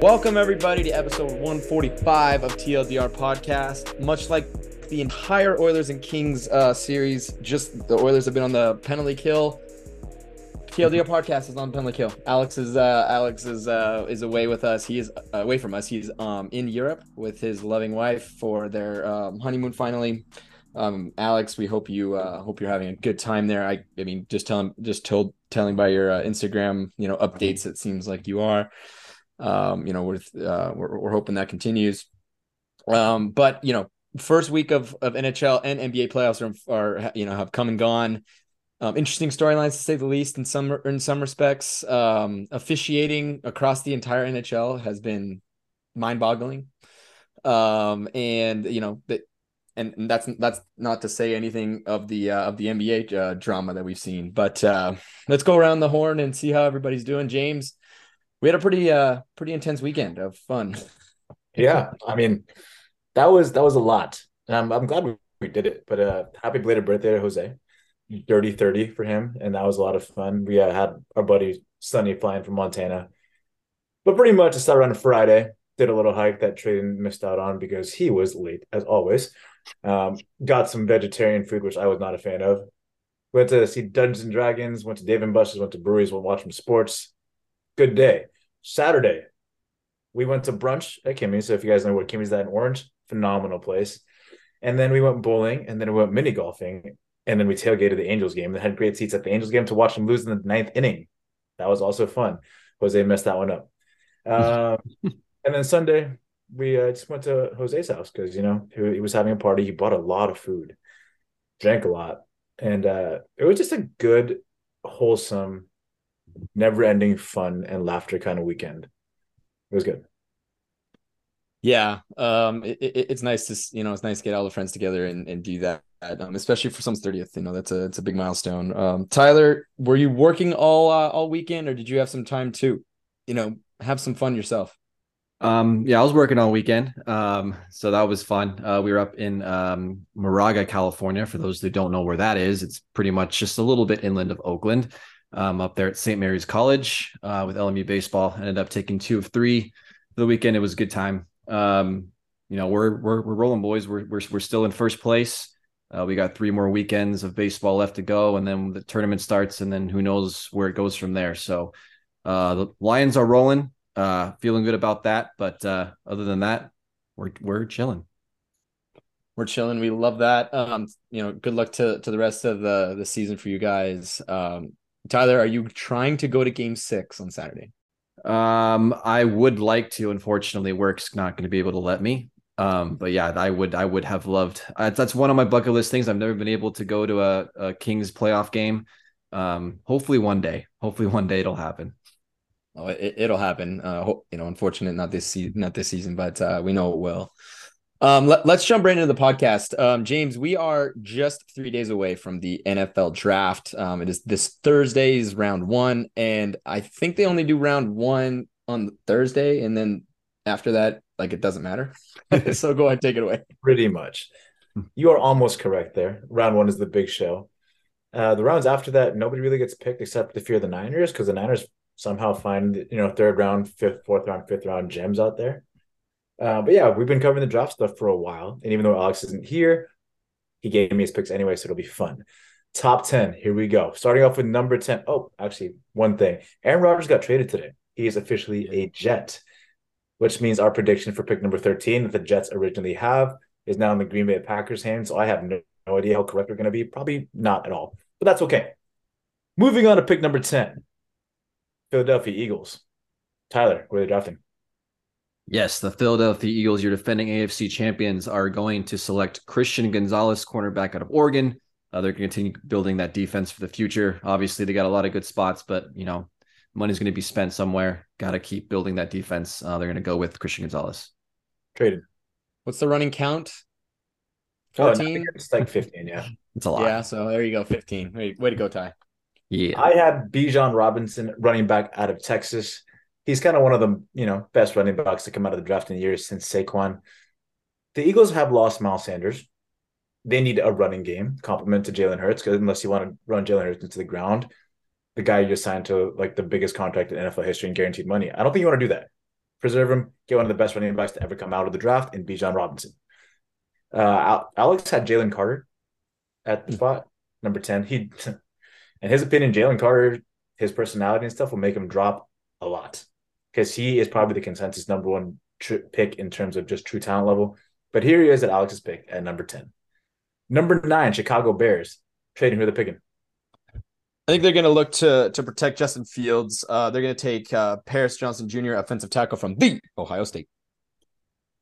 Welcome, everybody, to episode 145 of TLDR Podcast. Much like the entire Oilers and Kings uh, series, just the Oilers have been on the penalty kill. TLDR Podcast is on penalty kill. Alex is uh, Alex is uh, is away with us. He is uh, away from us. He's um, in Europe with his loving wife for their um, honeymoon. Finally, um, Alex, we hope you uh, hope you're having a good time there. I, I mean, just telling just told telling by your uh, Instagram, you know, updates. It seems like you are. Um, you know, we're, uh, we're, we're hoping that continues. Um, but you know, first week of of NHL and NBA playoffs are, are you know have come and gone. Um, interesting storylines to say the least in some in some respects. Um, officiating across the entire NHL has been mind-boggling. Um, and you know that, and, and that's that's not to say anything of the uh, of the NBA uh, drama that we've seen. But uh, let's go around the horn and see how everybody's doing. James, we had a pretty uh pretty intense weekend of fun. Yeah, I mean, that was that was a lot. And I'm I'm glad we, did it. But uh happy belated birthday to Jose. Dirty 30 for him. And that was a lot of fun. We uh, had our buddy Sunny flying from Montana. But pretty much it started on Friday. Did a little hike that Tradon missed out on because he was late as always. Um, got some vegetarian food, which I was not a fan of. Went to see Dungeons and Dragons, went to Dave and Buster's, went to breweries, went watch some sports good day. Saturday, we went to brunch at Kimmy's. So if you guys know what Kimmy's that in Orange, phenomenal place. And then we went bowling, and then we went mini golfing, and then we tailgated the Angels game. They had great seats at the Angels game to watch them lose in the ninth inning. That was also fun. Jose messed that one up. Um, and then Sunday, we uh, just went to Jose's house because you know he, he, was having a party. He bought a lot of food, drank a lot, and uh, it was just a good, wholesome never ending fun and laughter kind of weekend. It was good. Yeah. Um, it, it, it's nice to, you know, it's nice to get all the friends together and, and do that. Um, especially for someone's 30th, you know, that's a, it's a big milestone. Um, Tyler, were you working all, uh, all weekend or did you have some time to, you know, have some fun yourself? Um, yeah, I was working all weekend. Um, so that was fun. Uh, we were up in um, Moraga, California. For those who don't know where that is, it's pretty much just a little bit inland of Oakland um, up there at St. Mary's College uh, with LMU baseball. Ended up taking two of three for the weekend. It was a good time. Um, you know, we're we're we're rolling, boys. We're we're we're still in first place. Uh, we got three more weekends of baseball left to go, and then the tournament starts, and then who knows where it goes from there. So uh, the Lions are rolling. Uh, feeling good about that. But uh, other than that, we're we're chilling we're chilling. We love that. Um, you know, good luck to to the rest of the the season for you guys. Um, Tyler, are you trying to go to game six on Saturday? Um, I would like to. Unfortunately, work's not going to be able to let me. Um, but yeah, I would, I would have loved. Uh, that's one of my bucket list things. I've never been able to go to a, a Kings playoff game. Um, hopefully one day. Hopefully one day it'll happen. Oh, it, will happen. Uh, you know, unfortunate not this season, not this season, but uh, we know it will. Um, let, us jump right into the podcast. Um, James, we are just three days away from the NFL draft. Um, it is this Thursday's round one, and I think they only do round one on Thursday, and then after that, like it doesn't matter. so go ahead, take it away. Pretty much, you are almost correct there. Round one is the big show. Uh, the rounds after that, nobody really gets picked except if you're the Niners, because the Niners somehow find you know third round, fifth, fourth round, fifth round gems out there. Uh, but yeah, we've been covering the draft stuff for a while. And even though Alex isn't here, he gave me his picks anyway, so it'll be fun. Top 10, here we go. Starting off with number 10. Oh, actually, one thing. Aaron Rodgers got traded today. He is officially a Jet, which means our prediction for pick number 13 that the Jets originally have is now in the Green Bay Packers' hands. So I have no, no idea how correct we're going to be. Probably not at all, but that's okay. Moving on to pick number 10 Philadelphia Eagles. Tyler, where are they drafting? Yes, the Philadelphia Eagles, your defending AFC champions, are going to select Christian Gonzalez, cornerback out of Oregon. Uh, they're going to continue building that defense for the future. Obviously, they got a lot of good spots, but you know, money's going to be spent somewhere. Got to keep building that defense. Uh, they're going to go with Christian Gonzalez. Tradon. What's the running count? 14? Oh, it's like 15, yeah. It's a lot. Yeah, so there you go, 15. Way, way to go, Ty. Yeah. I had Bijan Robinson running back out of Texas he's kind of one of the you know best running backs to come out of the draft in years since Saquon. The Eagles have lost Miles Sanders. They need a running game complement to Jalen Hurts because unless you want to run Jalen Hurts into the ground, the guy you just signed to like the biggest contract in NFL history and guaranteed money, I don't think you want to do that. preserve him, get one of the best running backs to ever come out of the draft in Bijan Robinson. Uh, Alex had Jalen Carter at the spot number ten. He, in his opinion, Jalen Carter, his personality and stuff will make him drop a lot because he is probably the consensus number one tr- pick in terms of just true talent level. But here he is at Alex's pick at number ten. Number nine, Chicago Bears Tradon who they're picking. I think they're going to look to to protect Justin Fields. Uh, they're going to take uh, Paris Johnson Jr., offensive tackle from the Ohio State.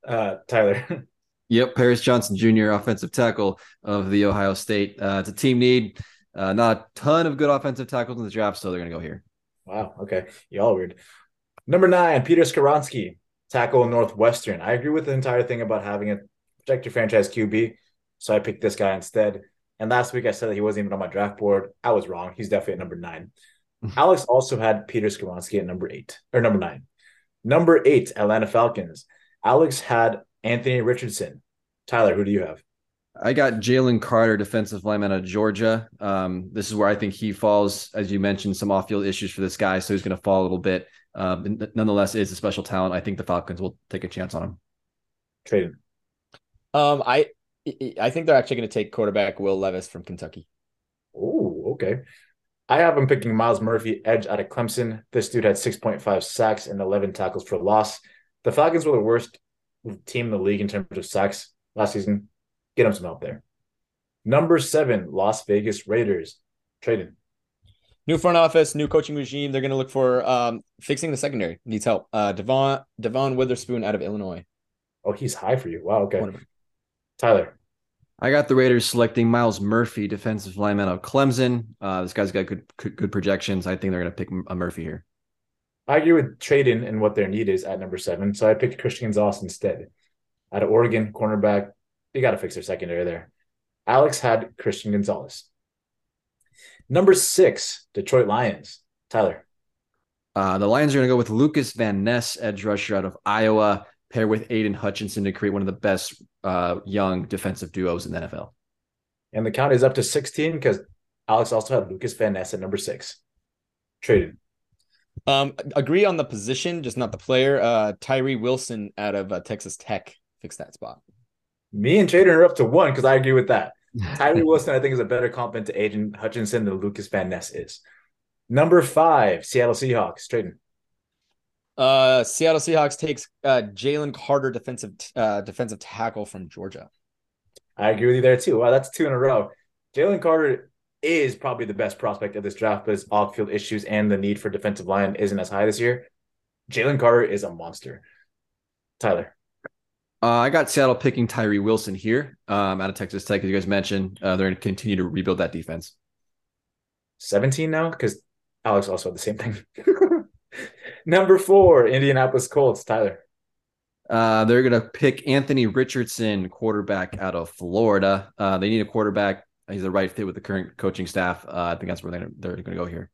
Uh, Tyler. yep, Paris Johnson Jr., offensive tackle of the Ohio State. Uh, it's a team need. Uh, not a ton of good offensive tackles in the draft, so they're going to go here. Wow. Okay. Y'all weird. Number nine, Peter Skoronski, tackle Northwestern. I agree with the entire thing about having a protect your franchise QB. So I picked this guy instead. And last week I said that he wasn't even on my draft board. I was wrong. He's definitely at number nine. Alex also had Peter Skoronski at number eight or number nine. Number eight, Atlanta Falcons. Alex had Anthony Richardson. Tyler, who do you have? I got Jalen Carter, defensive lineman of Georgia. Um, this is where I think he falls, as you mentioned, some off-field issues for this guy, so he's going to fall a little bit. Um, nonetheless, is a special talent. I think the Falcons will take a chance on him. Tradon Um, I I think they're actually going to take quarterback Will Levis from Kentucky. Oh, okay. I have him picking Myles Murphy, edge out of Clemson. This dude had 6.5 sacks and 11 tackles for loss. The Falcons were the worst team in the league in terms of sacks last season. Get him some help there. Number seven, Las Vegas Raiders. Tradon. New front office, new coaching regime. They're going to look for um, fixing the secondary. Needs help. Uh, Devon Devon Witherspoon out of Illinois. Oh, he's high for you. Wow. Okay. Tyler. I got the Raiders selecting Myles Murphy, defensive lineman out of Clemson. Uh, this guy's got good good projections. I think they're going to pick a Murphy here. I agree with Tradon and what their need is at number seven. So I picked Christian Gonzalez instead. Out of Oregon, cornerback. You got to fix their secondary there. Alex had Christian Gonzalez. Number six, Detroit Lions. Tyler. Uh, the Lions are going to go with Lucas Van Ness, edge rusher out of Iowa pair with Aidan Hutchinson to create one of the best uh, young defensive duos in the NFL. And the count is up to 16 because Alex also had Lucas Van Ness at number six. Tradon. Um, agree on the position, just not the player. Uh, Tyree Wilson out of uh, Texas Tech fixed that spot. Me and Tradon are up to one because I agree with that. Tyree Wilson, I think, is a better complement to Aidan Hutchinson than Lucas Van Ness is. Number five, Seattle Seahawks. Tradon. Uh, Seattle Seahawks takes uh, Jalen Carter, defensive uh, defensive tackle from Georgia. I agree with you there too. Wow, that's two in a row. Jalen Carter is probably the best prospect of this draft, but his off-field issues and the need for defensive line isn't as high this year. Jalen Carter is a monster. Tyler. Uh, I got Seattle picking Tyree Wilson here um, out of Texas Tech, as you guys mentioned. Uh, they're going to continue to rebuild that defense. 17 now? Because Alex also had the same thing. Number four, Indianapolis Colts. Tyler. Uh, they're going to pick Anthony Richardson, quarterback out of Florida. Uh, they need a quarterback. He's the right fit with the current coaching staff. Uh, I think that's where they're, they're going to go here.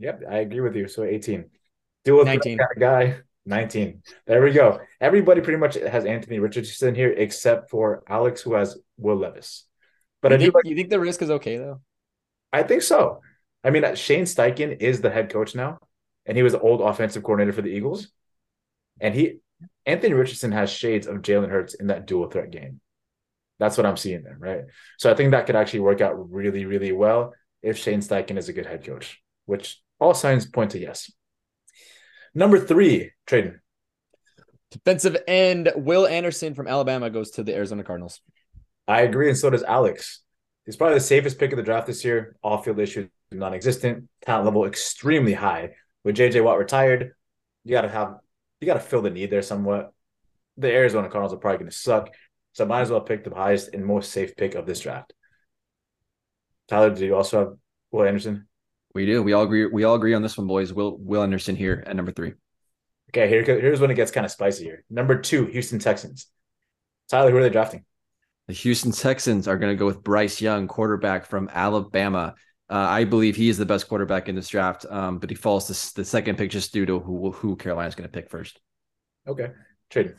Yep, I agree with you. So 18. Deal with 19. that guy. 19. There we go. Everybody pretty much has Anthony Richardson here except for Alex, who has Will Levis. But you I think, like, you think the risk is okay though? I think so. I mean, uh, Shane Steichen is the head coach now and he was the old offensive coordinator for the Eagles. And he Anthony Richardson has shades of Jalen Hurts in that dual threat game. That's what I'm seeing there, right? So I think that could actually work out really, really well if Shane Steichen is a good head coach, which all signs point to yes. Number three, Tradon. Defensive end Will Anderson from Alabama goes to the Arizona Cardinals. I agree, and so does Alex. He's probably the safest pick of the draft this year. Off field issues non-existent, talent level extremely high with JJ Watt retired, you got to have you got to fill the need there somewhat. The Arizona Cardinals are probably going to suck, so I might as well pick the highest and most safe pick of this draft. Tyler, do you also have Will Anderson? We do. We all agree. We all agree on this one, boys. Will Will Anderson here at number three. Okay, here here's when it gets kind of spicy here. Number two, Houston Texans. Tyler, who are they drafting? The Houston Texans are going to go with Bryce Young, quarterback from Alabama. Uh, I believe he is the best quarterback in this draft, um, but he falls to the second pick just due to who who Carolina's going to pick first. Okay, Tradon.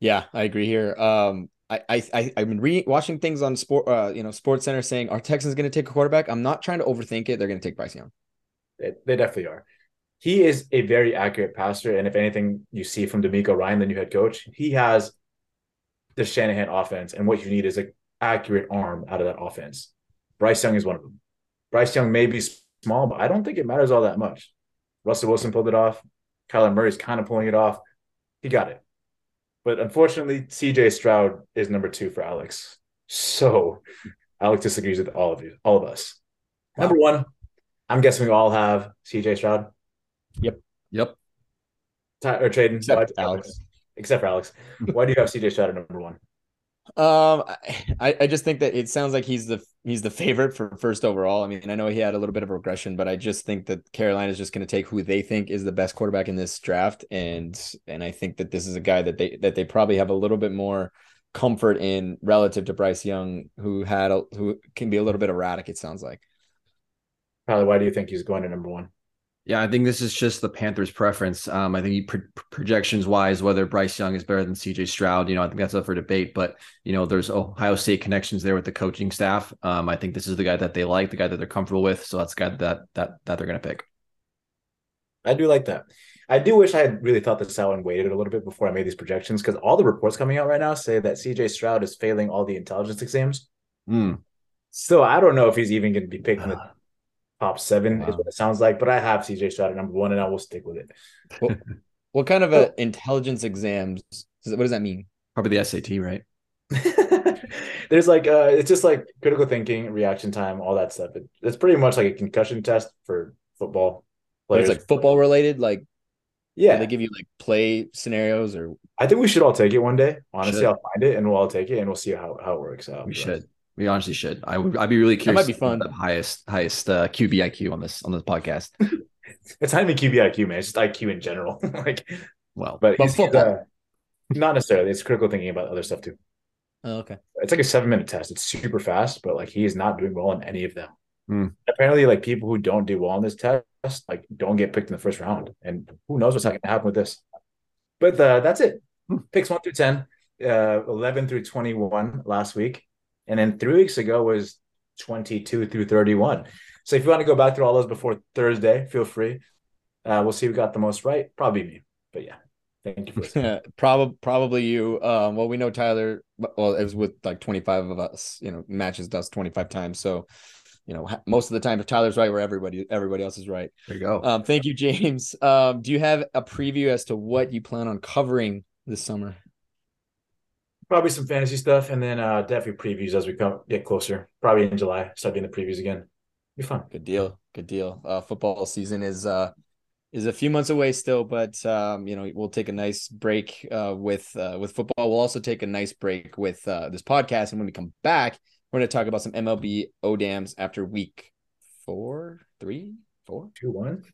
Yeah, I agree here. Um, I I I've been re- watching things on sport, uh, you know, Sports Center saying are Texans going to take a quarterback? I'm not trying to overthink it. They're going to take Bryce Young. They, they definitely are. he is a very accurate passer. And if anything you see from DeMeco Ryan, the new head coach, he has the Shanahan offense. And what you need is an accurate arm out of that offense. Bryce Young is one of them. Bryce Young may be small, but I don't think it matters all that much. Russell Wilson pulled it off. Kyler Murray's kind of pulling it off. He got it. But unfortunately, CJ Stroud is number two for Alex. So Alex disagrees with all of you, all of us. Wow. Number one, I'm guessing we all have CJ Stroud. Yep. Yep. Ty- or Tradon. Except Alex. Except for Alex. Why do you have CJ Stroud at number one? Um, I, I just think that it sounds like he's the he's the favorite for first overall. I mean, I know he had a little bit of regression, but I just think that Carolina is just going to take who they think is the best quarterback in this draft, and and I think that this is a guy that they that they probably have a little bit more comfort in relative to Bryce Young, who had a, who can be a little bit erratic. It sounds like. Probably, why do you think he's going to number one? Yeah, I think this is just the Panthers' preference. Um, I think pro- projections wise, whether Bryce Young is better than CJ Stroud, you know, I think that's up for debate. But you know, there's Ohio State connections there with the coaching staff. Um, I think this is the guy that they like, the guy that they're comfortable with. So that's the guy that that that they're going to pick. I do like that. I do wish I had really thought this out and waited a little bit before I made these projections because all the reports coming out right now say that CJ Stroud is failing all the intelligence exams. Mm. So I don't know if he's even going to be picked in the top seven wow. is what it sounds like. But I have CJ Stroud at number one, and I will stick with it. What, what kind of a intelligence exams? What does that mean? Probably the SAT, right? There's like uh, it's just like critical thinking, reaction time, all that stuff. It, it's pretty much like a concussion test for football. Players. it's like football related, like yeah, they give you like play scenarios or. I think we should all take it one day. Honestly, should. I'll find it and we'll all take it and we'll see how, how it works out. We should. We honestly should. I would. I'd be really curious. That might be fun. The highest highest uh, QBIQ on this on this podcast. it's not even QBIQ, man. It's just IQ in general. like, well, but, but uh, not necessarily. It's critical thinking about other stuff too. Oh, okay. It's like a seven minute test. It's super fast, but like he is not doing well in any of them. Mm. Apparently, like people who don't do well on this test, like don't get picked in the first round, and who knows what's going to happen with this. But uh, that's it. Hmm. Picks one through ten, uh, eleven through twenty one last week. And then three weeks ago was 22 through 31. So if you want to go back through all those before Thursday, feel free. Uh, we'll see who got the most right. Probably me. But yeah. Thank you for probably probably you. Um, well, we know Tyler. Well, it was with like 25 of us. You know, matches does 25 times. So, you know, most of the time, if Tyler's right, where everybody everybody else is right. There you go. Um, thank you, James. Um, do you have a preview as to what you plan on covering this summer? Probably some fantasy stuff, and then uh, definitely previews as we come get closer. Probably in July, start doing the previews again. Be fun. Good deal. Good deal. Uh, football season is uh is a few months away still, but um, you know we'll take a nice break uh, with uh, with football. We'll also take a nice break with uh, this podcast, and when we come back, we're going to talk about some MLB ODAMs after week four, three, four, two, one.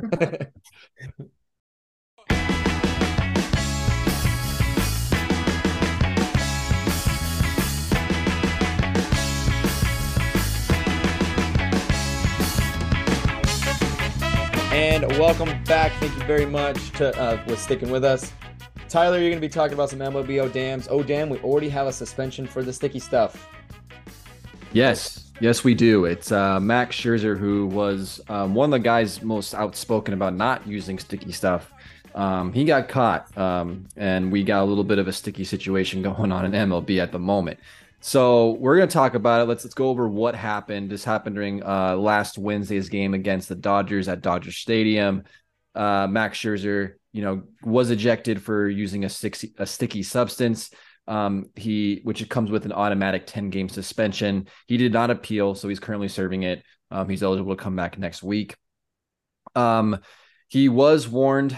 And welcome back. Thank you very much to uh, for sticking with us. Tyler, you're going to be talking about some MLB dams. Oh, damn, we already have a suspension for the sticky stuff. Yes, yes, we do. It's uh, Max Scherzer, who was um, one of the guys most outspoken about not using sticky stuff. Um, he got caught, um, and we got a little bit of a sticky situation going on in MLB at the moment. So we're gonna talk about it. Let's let's go over what happened. This happened during uh, last Wednesday's game against the Dodgers at Dodger Stadium. Uh, Max Scherzer, you know, was ejected for using a sticky a sticky substance. Um, he which comes with an automatic 10 game suspension. He did not appeal, so he's currently serving it. Um, he's eligible to come back next week. Um, he was warned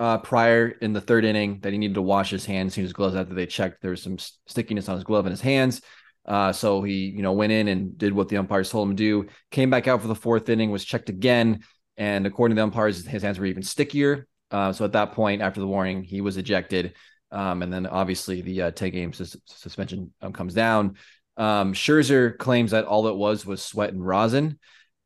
uh, prior in the third inning that he needed to wash his hands, his gloves after they checked there was some stickiness on his glove and his hands. Uh, so he, you know, went in and did what the umpires told him to do. Came back out for the fourth inning, was checked again, and according to the umpires, his hands were even stickier. Uh, so at that point, after the warning, he was ejected. Um, and then obviously the uh, 10 game sus- suspension um, comes down. Um, Scherzer claims that all it was was sweat and rosin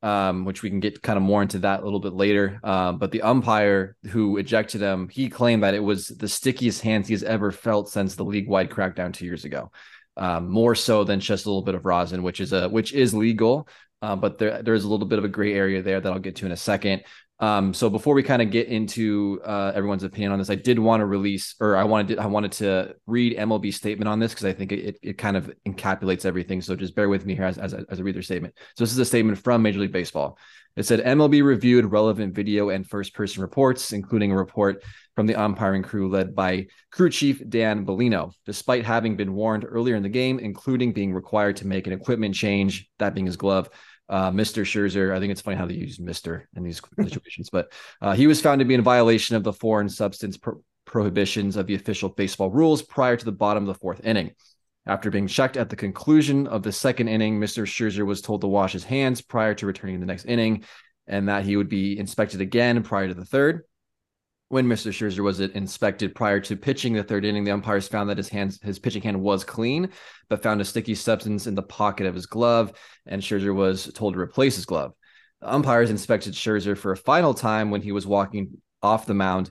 um, which we can get kind of more into that a little bit later. Um, but the umpire who ejected him, he claimed that it was the stickiest hands he's ever felt since the league wide crackdown two years ago. Um, more so than just a little bit of rosin, which is a which is legal. Uh, but there there's a little bit of a gray area there that I'll get to in a second. Um, so before we kind of get into uh, everyone's opinion on this, I did want to release, or I wanted to, I wanted to read MLB's statement on this because I think it, it kind of encapsulates everything. So just bear with me here as, as, as I read their statement. So this is a statement from Major League Baseball. It said MLB reviewed relevant video and first person reports, including a report from the umpiring crew led by crew chief Dan Bellino, despite having been warned earlier in the game, including being required to make an equipment change, that being his glove uh, Mr. Scherzer. I think it's funny how they use Mr. in these situations, but uh, he was found to be in violation of the foreign substance pro- prohibitions of the official baseball rules prior to the bottom of the fourth inning. After being checked at the conclusion of the second inning, Mr. Scherzer was told to wash his hands prior to returning the next inning and that he would be inspected again prior to the third. When Mr. Scherzer was inspected prior to pitching the third inning, the umpires found that his hands, his pitching hand was clean, but found a sticky substance in the pocket of his glove, and Scherzer was told to replace his glove. The umpires inspected Scherzer for a final time when he was walking off the mound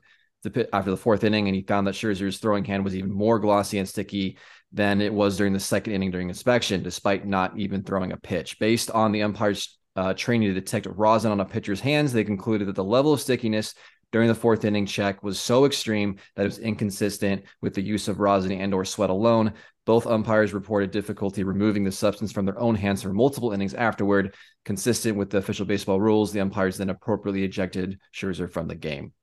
after the fourth inning, and he found that Scherzer's throwing hand was even more glossy and sticky than it was during the second inning during inspection, despite not even throwing a pitch. Based on the umpires' uh, training to detect rosin on a pitcher's hands, they concluded that the level of stickiness during the fourth inning check was so extreme that it was inconsistent with the use of rosin and or sweat alone. Both umpires reported difficulty removing the substance from their own hands for multiple innings afterward. Consistent with the official baseball rules, the umpires then appropriately ejected Scherzer from the game.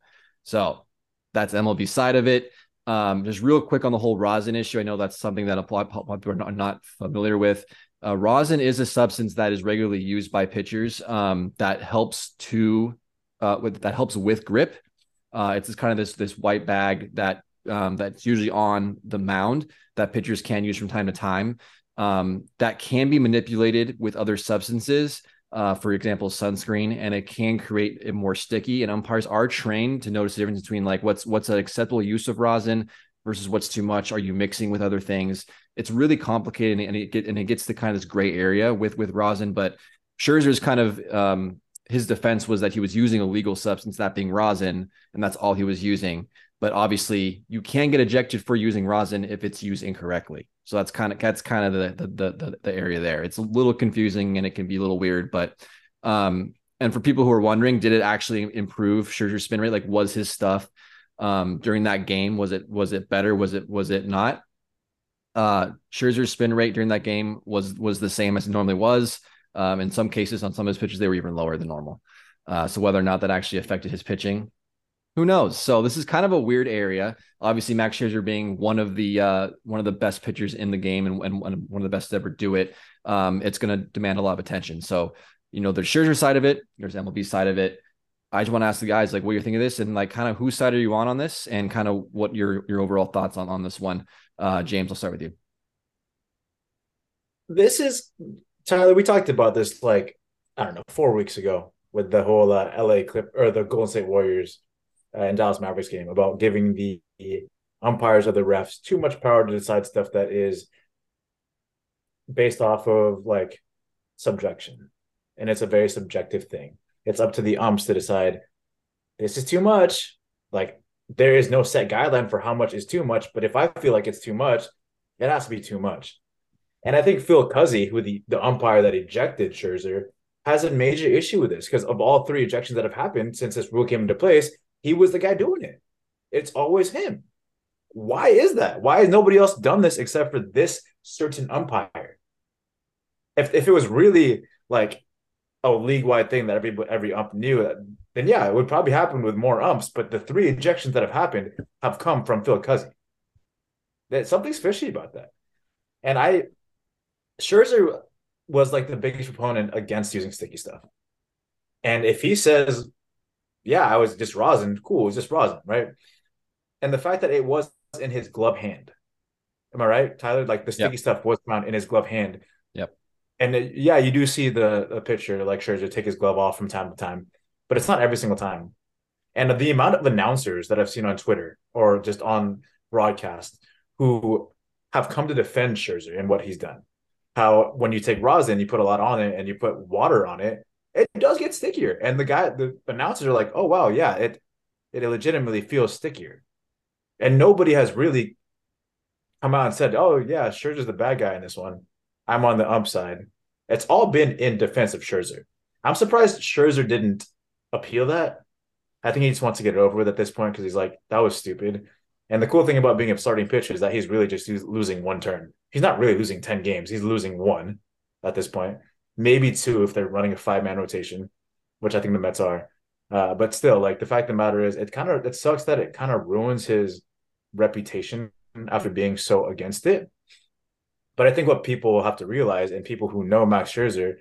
So that's MLB side of it. Um, just real quick on the whole rosin issue. I know that's something that a lot of people are not familiar with. Uh, rosin is a substance that is regularly used by pitchers um, that helps to uh, with, that helps with grip. Uh, it's kind of this this white bag that um, that's usually on the mound that pitchers can use from time to time. Um, that can be manipulated with other substances, uh, for example, sunscreen, and it can create it more sticky. And umpires are trained to notice the difference between like what's what's an acceptable use of rosin versus what's too much. Are you mixing with other things? It's really complicated, and it get and it gets to kind of this gray area with with rosin. But Scherzer's kind of um, his defense was that he was using a legal substance, that being rosin, and that's all he was using. But obviously, you can get ejected for using rosin if it's used incorrectly. So that's kind of that's kind of the the the, the area there. It's a little confusing and it can be a little weird, but um, and for people who are wondering, did it actually improve Scherzer's spin rate? Like, was his stuff um during that game was it was it better? Was it was it not? Uh, Scherzer's spin rate during that game was was the same as it normally was. Um, in some cases, on some of his pitches, they were even lower than normal. Uh, so whether or not that actually affected his pitching, who knows? So this is kind of a weird area. Obviously, Max Scherzer being one of the uh, one of the best pitchers in the game and, and one of the best to ever do it, um, it's going to demand a lot of attention. So you know, there's Scherzer side of it, there's MLB side of it. I just want to ask the guys like what you're thinking of this and like kind of whose side are you on on this and kind of what your your overall thoughts on on this one. Uh, James, I'll start with you. This is Tyler, we talked about this like I don't know four weeks ago with the whole uh, LA clip or the Golden State Warriors uh, and Dallas Mavericks game about giving the umpires or the refs too much power to decide stuff that is based off of like subjection, and it's a very subjective thing. It's up to the umps to decide this is too much. Like there is no set guideline for how much is too much, but if I feel like it's too much, it has to be too much. And I think Phil Cuzzi, who the, the umpire that ejected Scherzer, has a major issue with this because of all three ejections that have happened since this rule came into place, he was the guy doing it. It's always him. Why is that? Why has nobody else done this except for this certain umpire? If if it was really like a league wide thing that every every ump knew, uh, then yeah, it would probably happen with more umps. But the three ejections that have happened have come from Phil Cuzzi. That something's fishy about that. And I Scherzer was like the biggest proponent against using sticky stuff. And if he says, yeah, I was just rosin, cool, it was just rosin, right? And the fact that it was in his glove hand. Am I right, Tyler? Like the sticky yep. stuff was found in his glove hand. Yep. And it, yeah, you do see the, the picture, like Scherzer take his glove off from time to time, but it's not every single time. And the amount of announcers that I've seen on Twitter or just on broadcast who have come to defend Scherzer and what he's done how when you take rosin, you put a lot on it and you put water on it, it does get stickier. And the guy, the announcers are like, oh wow, yeah, it it legitimately feels stickier. And nobody has really come out and said, oh yeah, Scherzer's the bad guy in this one. I'm on the ump side. It's all been in defense of Scherzer. I'm surprised Scherzer didn't appeal that I think he just wants to get it over with at this point because he's like, that was stupid. And the cool thing about being a starting pitcher is that he's really just losing one turn. He's not really losing 10 games. He's losing one at this point, maybe two if they're running a five man rotation, which I think the Mets are. Uh, but still, like the fact of the matter is, it kind of it sucks that it kind of ruins his reputation after being so against it. But I think what people have to realize, and people who know Max Scherzer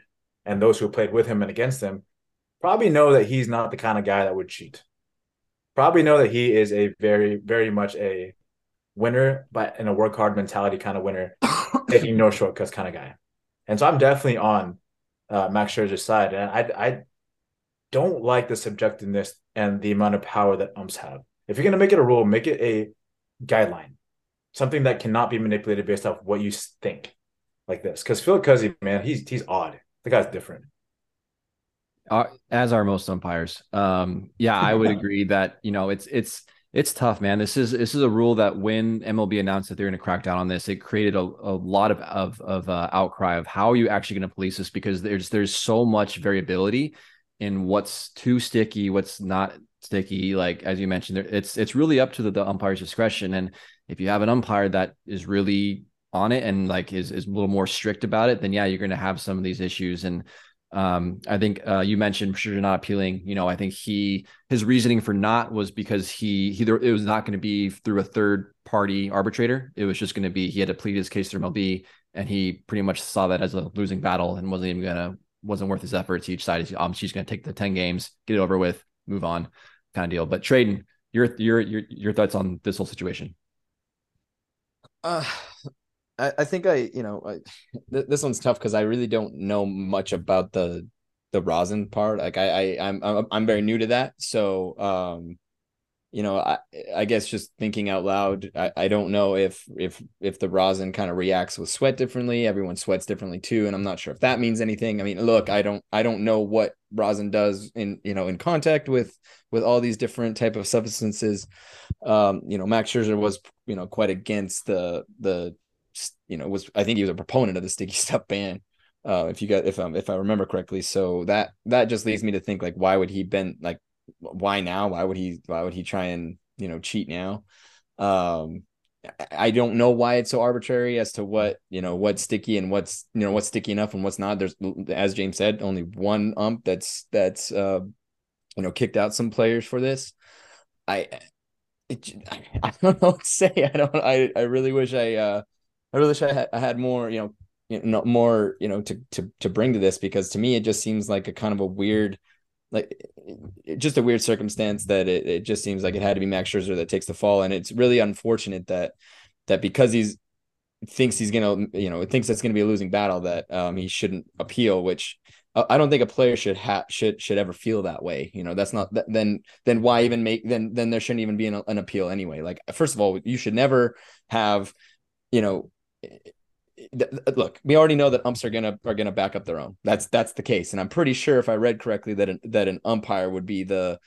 and those who played with him and against him, probably know that he's not the kind of guy that would cheat. Probably know that he is a very, very much a winner, but in a work hard mentality kind of winner, taking no shortcuts kind of guy. And so I'm definitely on uh, Max Scherzer's side, and I I don't like the subjectiveness and the amount of power that umps have. If you're gonna make it a rule, make it a guideline, something that cannot be manipulated based off what you think, like this. Because Phil Cuzzi, man, he's he's odd. The guy's different. As are most umpires. Um, yeah, I would agree that you know it's it's it's tough, man. This is this is a rule that when MLB announced that they're going to crack down on this, it created a, a lot of of, of uh, outcry of how are you actually going to police this because there's there's so much variability in what's too sticky, what's not sticky. Like as you mentioned, it's it's really up to the, the umpire's discretion. And if you have an umpire that is really on it and like is is a little more strict about it, then yeah, you're going to have some of these issues. And um, I think uh, you mentioned sure not appealing. You know, I think he his reasoning for not was because he he it was not going to be through a third party arbitrator. It was just going to be he had to plead his case through MLB, and he pretty much saw that as a losing battle and wasn't even gonna wasn't worth his efforts. Each side is um she's going to take the ten games, get it over with, move on, kind of deal. But Tradon, your your your your thoughts on this whole situation? Uh, I, I think I, you know, I, th- this one's tough because I really don't know much about the the rosin part. Like I, I, I'm, I'm, I'm very new to that. So, um, you know, I, I guess just thinking out loud, I, I don't know if, if, if the rosin kind of reacts with sweat differently. Everyone sweats differently too, and I'm not sure if that means anything. I mean, look, I don't, I don't know what rosin does in, you know, in contact with, with all these different type of substances. Um, you know, Max Scherzer was, you know, quite against the, the you know was I think he was a proponent of the sticky stuff ban. Uh, if you got if um if I remember correctly, so that that just leads me to think like why would he been like why now? Why would he why would he try and you know cheat now? Um, I don't know why it's so arbitrary as to what you know what's sticky and what's you know what's sticky enough and what's not. There's as James said, only one ump that's that's uh you know kicked out some players for this. I it, I don't know what to say. I don't. I I really wish I uh I really wish I had, I had more, you know, you know, more, you know, to to to bring to this because to me it just seems like a kind of a weird, like, just a weird circumstance that it, it just seems like it had to be Max Scherzer that takes the fall, and it's really unfortunate that that because he's thinks he's gonna, you know, thinks that's gonna be a losing battle that um he shouldn't appeal, which I don't think a player should have should should ever feel that way. You know, that's not then then why even make then then there shouldn't even be an, an appeal anyway. Like first of all, you should never have, you know, look, we already know that umps are gonna are gonna back up their own. That's that's the case, and I'm pretty sure if I read correctly that an, that an umpire would be the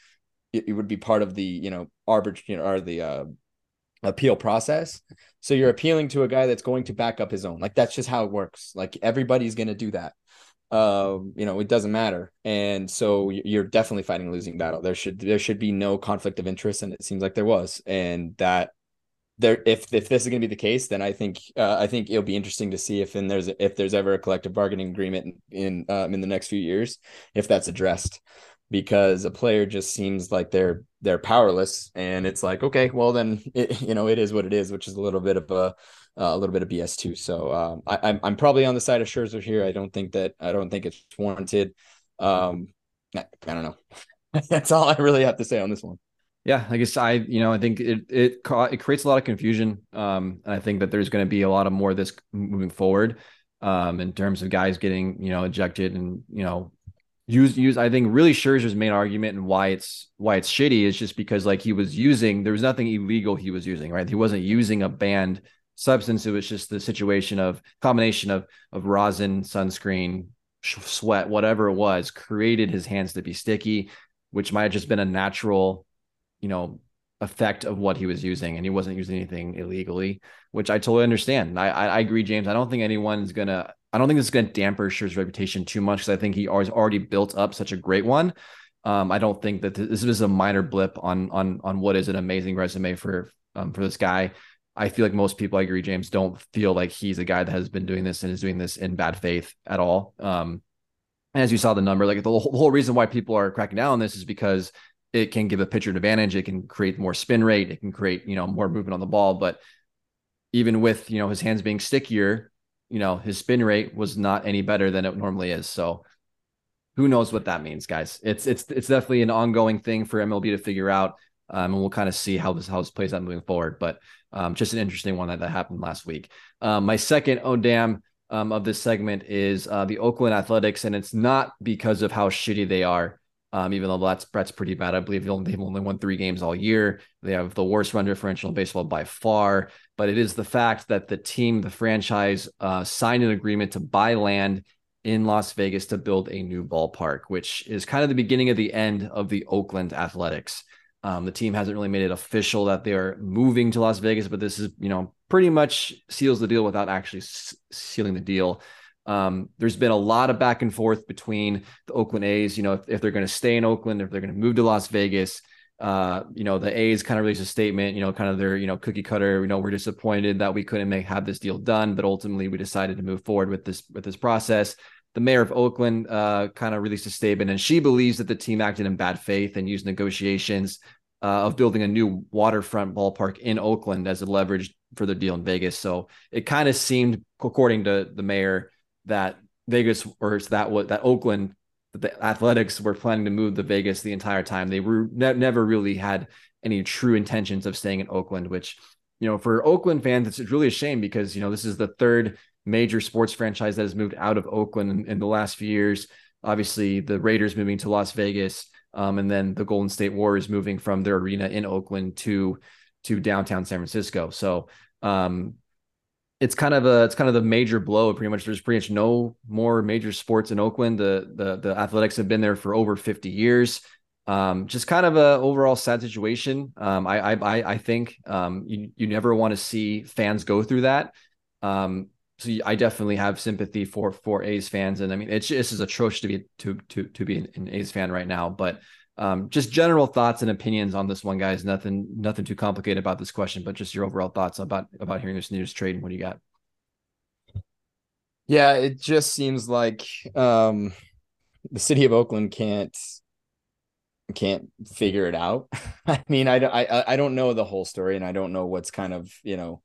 it, would be part of the you know arbit you know or the uh, appeal process. So you're appealing to a guy that's going to back up his own. Like that's just how it works. Like everybody's gonna do that. Um, you know, it doesn't matter. And so you're definitely fighting a losing battle. There should there should be no conflict of interest, and it seems like there was, and that there if if this is going to be the case then i think uh, i think it'll be interesting to see if and there's if there's ever a collective bargaining agreement in um, in the next few years if that's addressed. Because a player just seems like they're they're powerless and it's like okay well then it, you know it is what it is which is a little bit of a uh, a little bit of bs too. So um, I, I'm, I'm probably on the side of Scherzer here. I don't think that i don't think it's warranted. Um i, I don't know. That's all i really have to say on this one yeah, I guess I, you know, I think it it it creates a lot of confusion. Um, and I think that there's going to be a lot of more of this moving forward, um, in terms of guys getting, you know, ejected and you know, use use. I think really Scherzer's main argument and why it's why it's shitty is just because like he was using there was nothing illegal he was using, right? He wasn't using a banned substance. It was just the situation of combination of of rosin, sunscreen, sweat, whatever it was, created his hands to be sticky, which might have just been a natural you know effect of what he was using and he wasn't using anything illegally which i totally understand i i, I agree james i don't think anyone's gonna i don't think this is gonna damper Scherzer's reputation too much because i think he has already built up such a great one Um, I don't think that this is a minor blip on on on what is an amazing resume for um, for this guy. I feel like most people, I agree, James, don't feel like he's a guy that has been doing this and is doing this in bad faith at all. Um, as you saw the number, like the whole reason why people are cracking down on this is because it can give a pitcher an advantage. It can create more spin rate. It can create, you know, more movement on the ball. But even with, you know, his hands being stickier, you know, his spin rate was not any better than it normally is. So who knows what that means, guys? It's it's it's definitely an ongoing thing for MLB to figure out. Um, and we'll kind of see how this how this plays out moving forward. But um, just an interesting one that, that happened last week. Um, my second oh damn um, of this segment is uh, the Oakland Athletics, and it's not because of how shitty they are. Um, even though that's that's pretty bad. I believe they've only won three games all year. They have the worst run differential in baseball by far. But it is the fact that the team, the franchise, uh, signed an agreement to buy land in Las Vegas to build a new ballpark, which is kind of the beginning of the end of the Oakland Athletics. Um, the team hasn't really made it official that they are moving to Las Vegas, but this is, you know, pretty much seals the deal without actually sealing the deal. Um, there's been a lot of back and forth between the Oakland A's, you know, if, if they're going to stay in Oakland, if they're going to move to Las Vegas. Uh, you know, the A's kind of released a statement, you know, kind of their, you know, cookie cutter, you know, we're disappointed that we couldn't make have this deal done, but ultimately we decided to move forward with this with this process. The mayor of Oakland uh, kind of released a statement, and she believes that the team acted in bad faith and used negotiations uh, of building a new waterfront ballpark in Oakland as a leverage for the deal in Vegas. So it kind of seemed, according to the mayor, that Vegas or that what that Oakland the Athletics were planning to move to Vegas the entire time. They were ne- never really had any true intentions of staying in Oakland, which you know for Oakland fans it's really a shame because you know this is the third major sports franchise that has moved out of Oakland in, in the last few years. Obviously, the Raiders moving to Las Vegas, um, and then the Golden State Warriors moving from their arena in Oakland to to downtown San Francisco. So um, it's kind of a it's kind of the major blow. Pretty much, there's pretty much no more major sports in Oakland. The the the Athletics have been there for over 50 years. Um, just kind of a overall sad situation. Um, I I I think um, you you never want to see fans go through that. Um, so I definitely have sympathy for for A's fans, and I mean it's this is atrocious to be to to to be an, an A's fan right now. But um, just general thoughts and opinions on this one, guys. Nothing, nothing too complicated about this question, but just your overall thoughts about about hearing this news Tradon. and What do you got? Yeah, it just seems like um, the city of Oakland can't can't figure it out. I mean, I, I I don't know the whole story, and I don't know what's kind of you know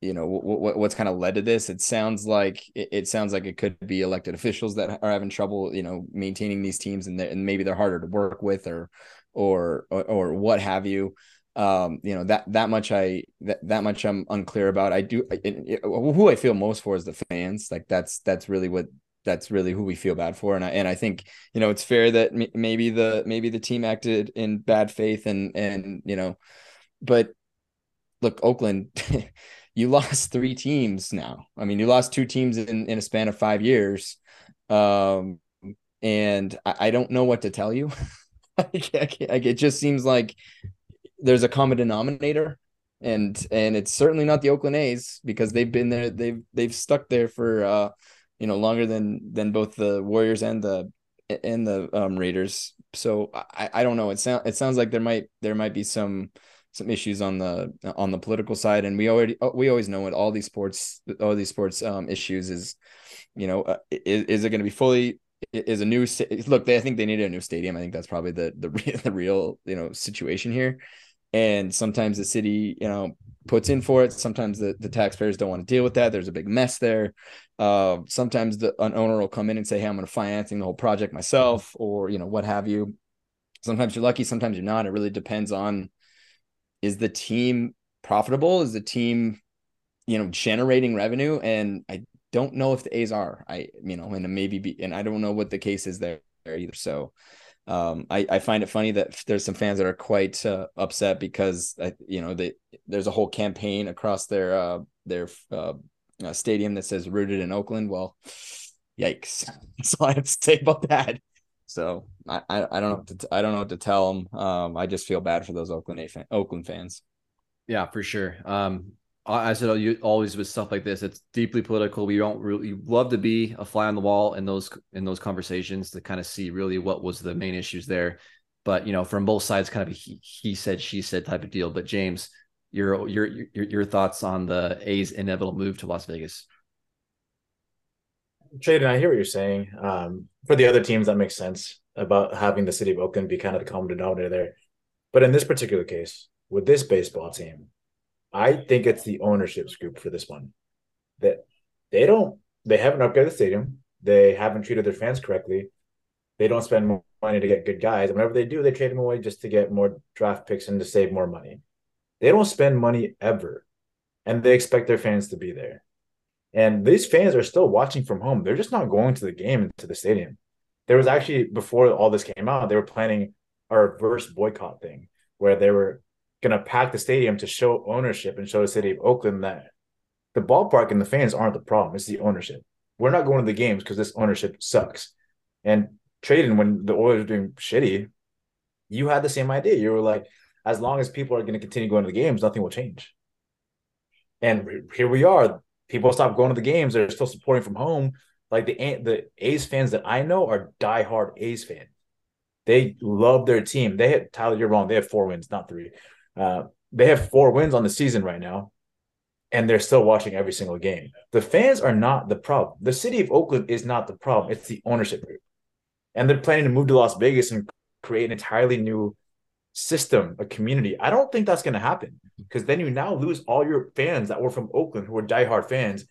you know what, what what's kind of led to this? It sounds like it, it, sounds like it could be elected officials that are having trouble you know maintaining these teams and, and maybe they're harder to work with or or or, or what have you. Um you know that that much i that, that much i'm unclear about. I do it, it, who i feel most for is the fans. Like that's that's really what that's really who we feel bad for. And i and i think you know it's fair that m- maybe the maybe the team acted in bad faith and and you know but look oakland you lost three teams now. I mean, you lost two teams in, in a span of five years. Um, and I, I don't know what to tell you. like, it just seems like there's a common denominator and and it's certainly not the Oakland A's because they've been there they've they've stuck there for uh you know longer than than both the Warriors and the and the um Raiders. So I I don't know. It sounds it sounds like there might there might be some some issues on the on the political side. And we already we always know what all these sports all these sports um, issues is you know uh, is, is it going to be fully is a new look they, i think they needed a new stadium. I think that's probably the the, the real you know situation here. And sometimes the city you know puts in for it. Sometimes the, the taxpayers don't want to deal with that. There's a big mess there. Uh, sometimes the an owner will come in and say hey i'm going to financing the whole project myself or you know what have you. Sometimes you're lucky sometimes you're not. It really depends on is the team profitable? Is the team, you know, generating revenue? And I don't know if the A's are. I, you know, and maybe be, and I don't know what the case is there either. So, um, I, I find it funny that there's some fans that are quite uh, upset because uh, you know they, there's a whole campaign across their uh, their uh, uh, stadium that says "rooted in Oakland." Well, yikes! That's all I have to say about that. So I, I, don't know to, I don't know what to tell them. Um, I just feel bad for those Oakland fan, Oakland fans. Yeah, for sure. Um, I said you always with stuff like this, it's deeply political. We don't really love to be a fly on the wall in those in those conversations to kind of see really what was the main issues there. But you know, from both sides, kind of a he, he said, she said type of deal. But James, your your your your thoughts on the A's inevitable move to Las Vegas? Tradon, I hear what you're saying. Um, for the other teams, that makes sense about having the city of Oakland be kind of the common denominator there. But in this particular case, with this baseball team, I think it's the ownership's group for this one. That they don't, they haven't upgraded the stadium. They haven't treated their fans correctly. They don't spend money to get good guys. And whenever they do, they trade them away just to get more draft picks and to save more money. They don't spend money ever, and they expect their fans to be there. And these fans are still watching from home. They're just not going to the game to the stadium. There was actually before all this came out, they were planning a reverse boycott thing where they were going to pack the stadium to show ownership and show the city of Oakland that the ballpark and the fans aren't the problem. It's the ownership. We're not going to the games because this ownership sucks. And trading when the Oilers were doing shitty, you had the same idea. You were like, as long as people are going to continue going to the games, nothing will change. And here we are. People stop going to the games. They're still supporting from home. Like the the A's fans that I know are diehard A's fans. They love their team. They had Tyler. You're wrong. They have four wins, not three. Uh, they have four wins on the season right now, and they're still watching every single game. The fans are not the problem. The city of Oakland is not the problem. It's the ownership group, and they're planning to move to Las Vegas and create an entirely new system, a community. I don't think that's going to happen because then you now lose all your fans that were from Oakland who are diehard fans,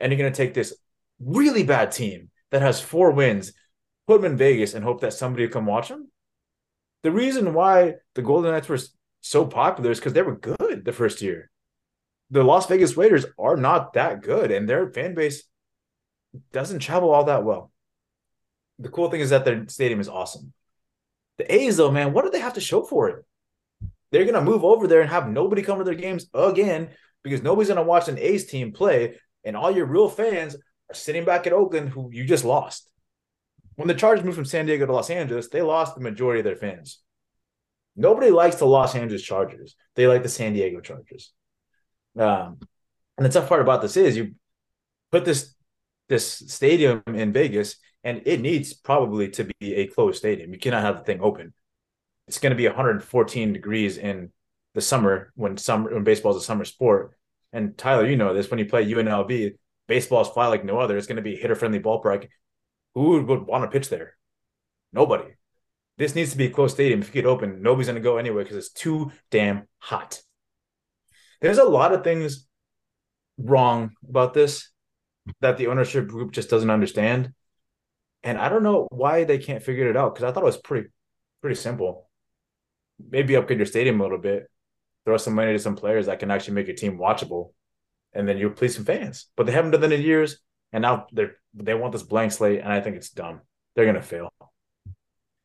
and you're going to take this really bad team that has four wins, put them in Vegas, and hope that somebody will come watch them. The reason why the Golden Knights were so popular is because they were good the first year. The Las Vegas Raiders are not that good, and their fan base doesn't travel all that well. The cool thing is that their stadium is awesome. The A's, though, man, what do they have to show for it? They're gonna move over there and have nobody come to their games again because nobody's gonna watch an A's team play, and all your real fans are sitting back at Oakland who you just lost. When the Chargers moved from San Diego to Los Angeles, they lost the majority of their fans. Nobody likes the Los Angeles Chargers. They like the San Diego Chargers. Um, and the tough part about this is you put this this stadium in Vegas, and it needs probably to be a closed stadium. You cannot have the thing open. It's going to be 114 degrees in the summer when summer when baseball is a summer sport. And Tyler, you know this when you play UNLV, baseball is fly like no other. It's going to be hitter friendly ballpark. Who would want to pitch there? Nobody. This needs to be a closed stadium. If you get open, nobody's going to go anywhere because it's too damn hot. There's a lot of things wrong about this that the ownership group just doesn't understand. And I don't know why they can't figure it out because I thought it was pretty pretty simple. Maybe upgrade your stadium a little bit, throw some money to some players that can actually make your team watchable, and then you'll please some fans. But they haven't done that in years, and now they're they want this blank slate, and I think it's dumb. They're gonna fail.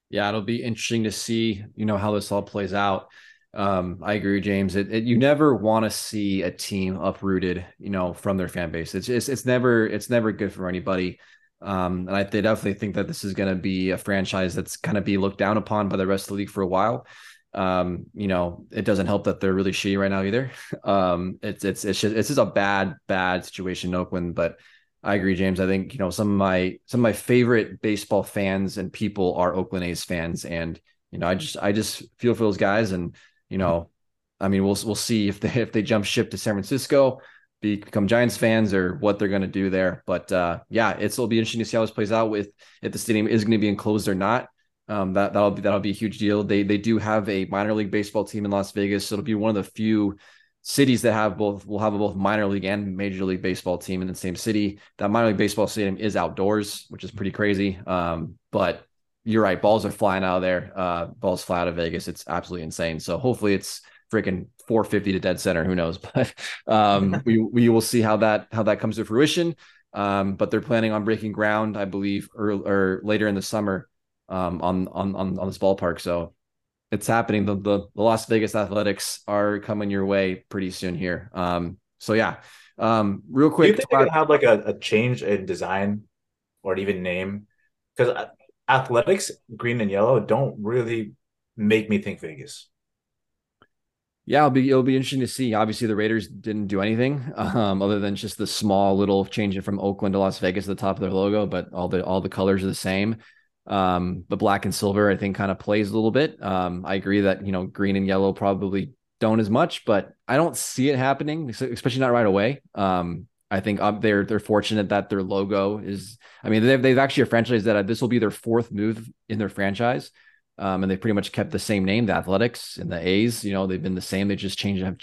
Yeah, it'll be interesting to see, you know, how this all plays out. Um, I agree, James. It, it, you never want to see a team uprooted, you know, from their fan base. It's just, it's never, it's never good for anybody. Um, and I they definitely think that this is going to be a franchise that's kind of be looked down upon by the rest of the league for a while. Um, you know, it doesn't help that they're really shitty right now either. Um, it's it's it's just it's just a bad bad situation in Oakland. But I agree, James. I think you know some of my some of my favorite baseball fans and people are Oakland A's fans, and you know I just I just feel for those guys, and you know, I mean we'll we'll see if they if they jump ship to San Francisco become Giants fans or what they're going to do there. But uh, yeah, it's will be interesting to see how this plays out with if the stadium is going to be enclosed or not. Um, that that'll be that'll be a huge deal. They they do have a minor league baseball team in Las Vegas, so it'll be one of the few cities that have both will have a both minor league and major league baseball team in the same city. That minor league baseball stadium is outdoors, which is pretty crazy. Um, but you're right, balls are flying out of there. Uh, balls fly out of Vegas. It's absolutely insane. So hopefully it's freaking 450 to dead center. Who knows? But um, we we will see how that how that comes to fruition. Um, but they're planning on breaking ground, I believe, or, or later in the summer um, on, on on on this ballpark. So it's happening. The, the, the Las Vegas Athletics are coming your way pretty soon here. Um, so yeah, um, real quick. Do you think they could have like a, a change in design or even name? Because athletics, green and yellow, don't really make me think Vegas. Yeah, it'll be it'll be interesting to see. Obviously, the Raiders didn't do anything um, other than just the small little change from Oakland to Las Vegas at the top of their logo, but all the all the colors are the same. Um, but black and silver, I think, kind of plays a little bit. Um, I agree that you know green and yellow probably don't as much, but I don't see it happening, especially not right away. Um, I think um, they're they're fortunate that their logo is. I mean, they've they've actually a franchise that uh, this will be their fourth move in their franchise. Um, and they pretty much kept the same name, the Athletics and the A's. You know, they've been the same. They just changed have,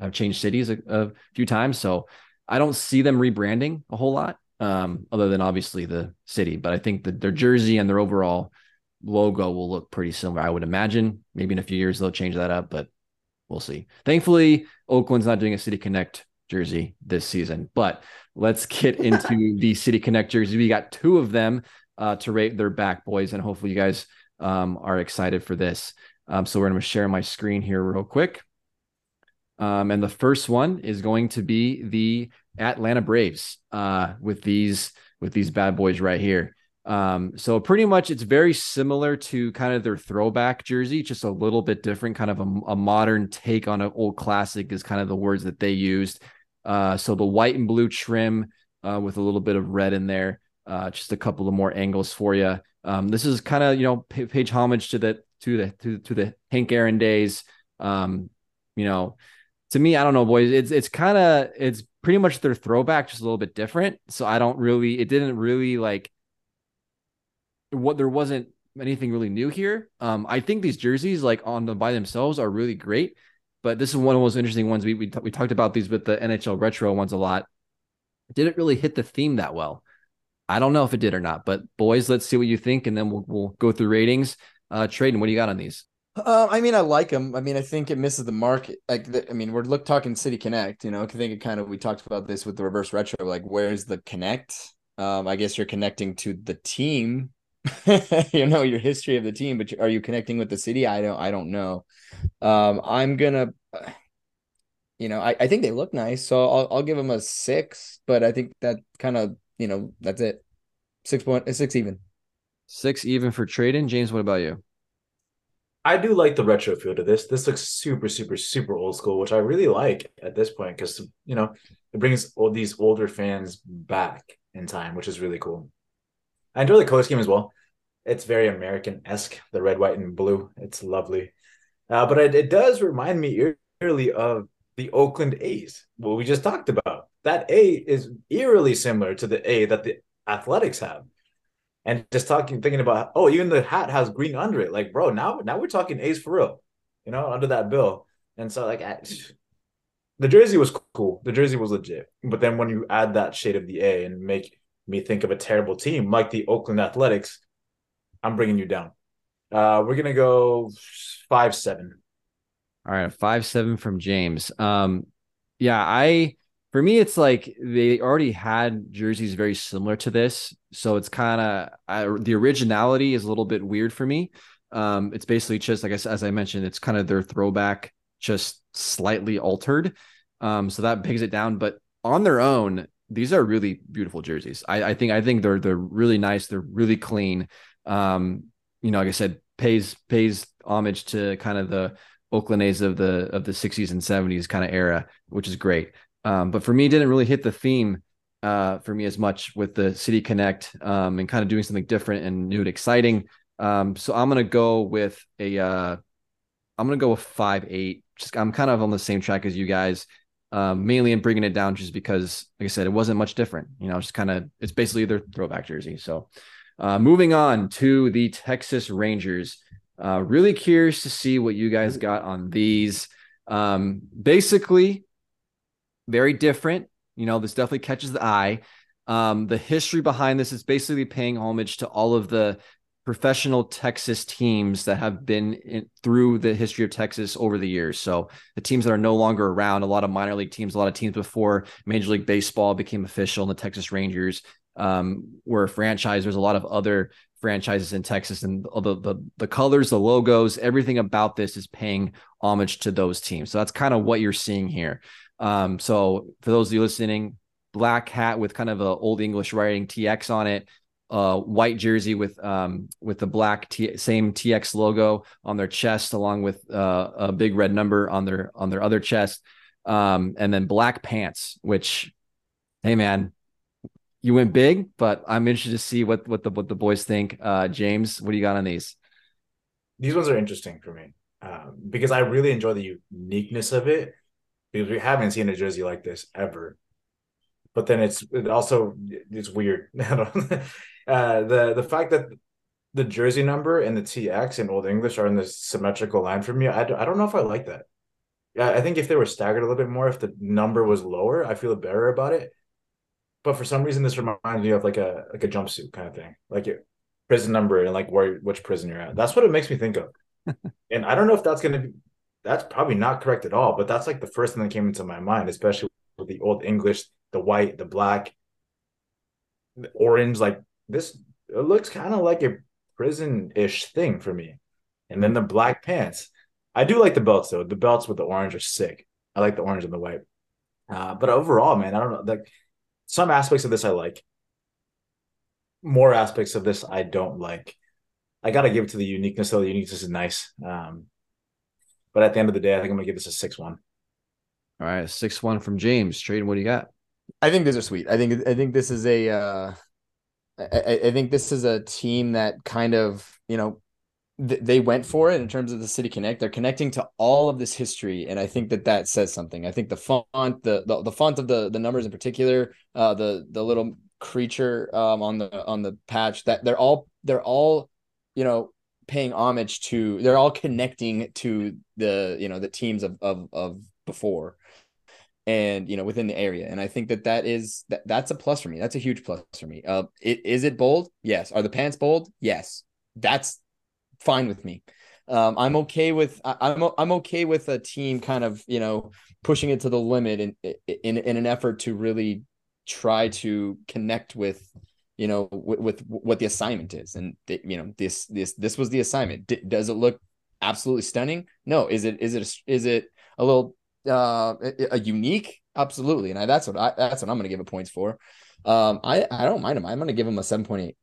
have changed cities a, a, few times. So I don't see them rebranding a whole lot, um, other than obviously the city. But I think that their jersey and their overall logo will look pretty similar. I would imagine. Maybe in a few years they'll change that up, but we'll see. Thankfully, Oakland's not doing a City Connect jersey this season. But let's get into the City Connect jersey. We got two of them uh, to rate their back, boys, and hopefully you guys um, are excited for this. Um, so we're going to share my screen here real quick. Um, and the first one is going to be the Atlanta Braves uh, with these with these bad boys right here. Um, so pretty much it's very similar to kind of their throwback jersey, just a little bit different, kind of a, a modern take on an old classic is kind of the words that they used. Uh, so the white and blue trim uh, with a little bit of red in there, uh, just a couple of more angles for you. Um, this is kind of you know page homage to the to the to, to the Hank Aaron days. Um, you know, to me, I don't know, boys. It's it's kind of it's pretty much their throwback, just a little bit different. So I don't really, it didn't really like what there wasn't anything really new here. Um, I think these jerseys, like on them by themselves, are really great. But this is one of the most interesting ones. We we, t- we talked about these with the NHL retro ones a lot. Didn't really hit the theme that well. I don't know if it did or not, but boys, let's see what you think, and then we'll we'll go through ratings. Uh, Tradon, what do you got on these? Uh, I mean, I like them. I mean, I think it misses the mark. Like, the, I mean, we're look talking City Connect. You know, I think it kind of we talked about this with the reverse retro. Like, where's the connect? Um, I guess you're connecting to the team. you know your history of the team, but are you connecting with the city? I don't. I don't know. Um, I'm gonna. You know, I, I think they look nice, so I'll I'll give them a six. But I think that kind of you know, that's it. Six point six even. Six even for Tradon. James, what about you? I do like the retro feel to this. This looks super, super, super old school, which I really like at this point because you know it brings all these older fans back in time, which is really cool. I enjoy the color scheme as well. It's very American esque, the red, white, and blue. It's lovely, uh, but it, it does remind me eerily of the Oakland A's, what we just talked about. That A is eerily similar to the A that the Athletics have. And just talking, thinking about, oh, even the hat has green under it. Like, bro, now now we're talking A's for real, you know, under that bill. And so, like, I, the jersey was cool. The jersey was legit. But then when you add that shade of the A and make me think of a terrible team like the Oakland Athletics, I'm bringing you down. Uh, we're gonna go five seven. All right, five seven from James. Um, yeah, I for me it's like they already had jerseys very similar to this, so it's kind of the originality is a little bit weird for me. Um, it's basically just like I, as I mentioned, it's kind of their throwback, just slightly altered. Um, so that brings it down. But on their own, these are really beautiful jerseys. I, I think I think they're they're really nice. They're really clean. Um, you know, like I said, pays pays homage to kind of the Oakland A's of the of the 60s and 70s kind of era, which is great. Um, but for me, it didn't really hit the theme uh, for me as much with the City Connect um, and kind of doing something different and new and exciting. Um, so I'm gonna go with a uh, I'm gonna go with five eight. Just I'm kind of on the same track as you guys. Um, mainly in bringing it down just because, like I said, it wasn't much different. You know, just kind of it's basically their throwback jersey. So, uh, moving on to the Texas Rangers. Uh, really curious to see what you guys got on these. Um, basically, very different. You know, this definitely catches the eye. Um, the history behind this is basically paying homage to all of the professional Texas teams that have been in, through the history of Texas over the years. So the teams that are no longer around, a lot of minor league teams, a lot of teams before Major League Baseball became official, and the Texas Rangers um, were a franchise. There's a lot of other franchises in Texas, and the, the the colors, the logos, everything about this is paying homage to those teams. So that's kind of what you're seeing here. Um, so for those of you listening, black hat with kind of a old English writing TX on it. uh, white jersey with um, with the black T- same TX logo on their chest, along with uh, a big red number on their on their other chest, um, and then black pants. Which, hey man, you went big, but I'm interested to see what what the what the boys think. Uh, James, what do you got on these? These ones are interesting for me um, because I really enjoy the uniqueness of it because we haven't seen a jersey like this ever but then it's it also it's weird. uh, the the fact that the jersey number and the TX in Old English are in this symmetrical line for me, I, I don't know if I like that. Yeah, I think if they were staggered a little bit more, if the number was lower, I feel better about it. But for some reason, this reminds me of like a like a jumpsuit kind of thing, like your prison number and like where which prison you're at. That's what it makes me think of. and I don't know if that's gonna be that's probably not correct at all, but that's like the first thing that came into my mind, especially with the old English the white, the black, the orange. Like this, it looks kind of like a prison-ish thing for me. And then the black pants. I do like the belts though. The belts with the orange are sick. I like the orange and the white. Uh, but overall, man, I don't know. Like some aspects of this I like. More aspects of this I don't like. I gotta give it to the uniqueness though. The uniqueness is nice. Um, but at the end of the day, I think I'm gonna give this a six one. All right, six one from James. Trade. What do you got? I think these are sweet. I think I think this is a uh, I, I think this is a team that kind of you know th- they went for it in terms of the City Connect. They're connecting to all of this history, and I think that that says something. I think the font, the the, the font of the the numbers in particular, uh, the the little creature um, on the on the patch that they're all they're all you know paying homage to they're all connecting to the you know the teams of of of before and you know within the area. And i think that that is that that's a plus for me. That's a huge plus for me. Uh it, is it bold? Yes. Are the pants bold? Yes. That's fine with me. Um i'm okay with I, i'm i'm okay with a team kind of you know pushing it to the limit in in, in an effort to really try to connect with you know with, with what the assignment is and the, you know this this this was the assignment D- does it look absolutely stunning no is it is it is it a little uh, a unique, absolutely, and I, that's what I that's what I'm going to give it points for. Um, I I don't mind him. I'm going to give him a seven point eight.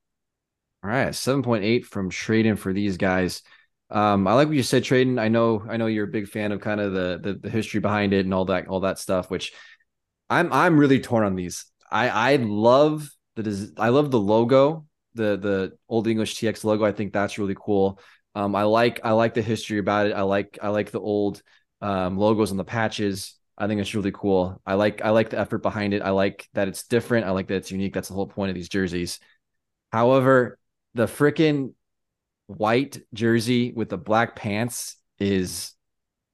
All right, seven point eight from Tradon for these guys. Um, I like what you said, Tradon. I know I know you're a big fan of kind of the, the the history behind it and all that all that stuff. Which I'm I'm really torn on these. I I love the I love the logo, the the old English TX logo. I think that's really cool. Um, I like I like the history about it. I like I like the old um, logos on the patches. I think it's really cool. I like I like the effort behind it. I like that it's different. I like that it's unique. That's the whole point of these jerseys. However, the freaking white jersey with the black pants is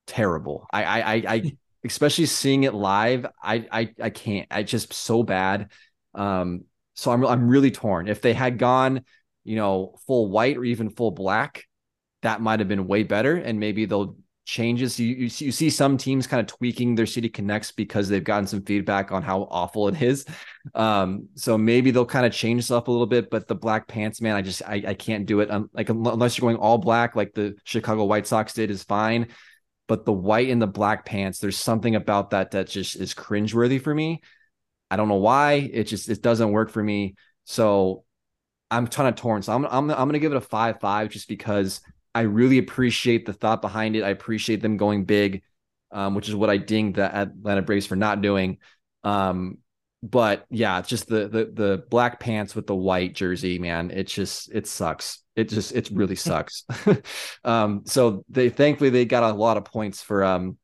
terrible. I I I, I especially seeing it live, I I I can't. I just so bad. Um, so I'm I'm really torn. If they had gone, you know, full white or even full black, that might have been way better, and maybe they'll changes. You, you see, you see some teams kind of tweaking their city connects because they've gotten some feedback on how awful it is. Um, so maybe they'll kind of change stuff a little bit. But the black pants, man, I just I, I can't do it. I'm, like unless you're going all black, like the Chicago White Sox did, is fine. But the white and the black pants, there's something about that that just is cringeworthy for me. I don't know why. It just it doesn't work for me. So I'm kind of torn. So I'm I'm I'm gonna give it a five five just because I really appreciate the thought behind it. I appreciate them going big, um, which is what I dinged the Atlanta Braves for not doing. Um, but yeah, it's just the the the black pants with the white jersey, man. It just it sucks. It just it really sucks. um, so they thankfully they got a lot of points for um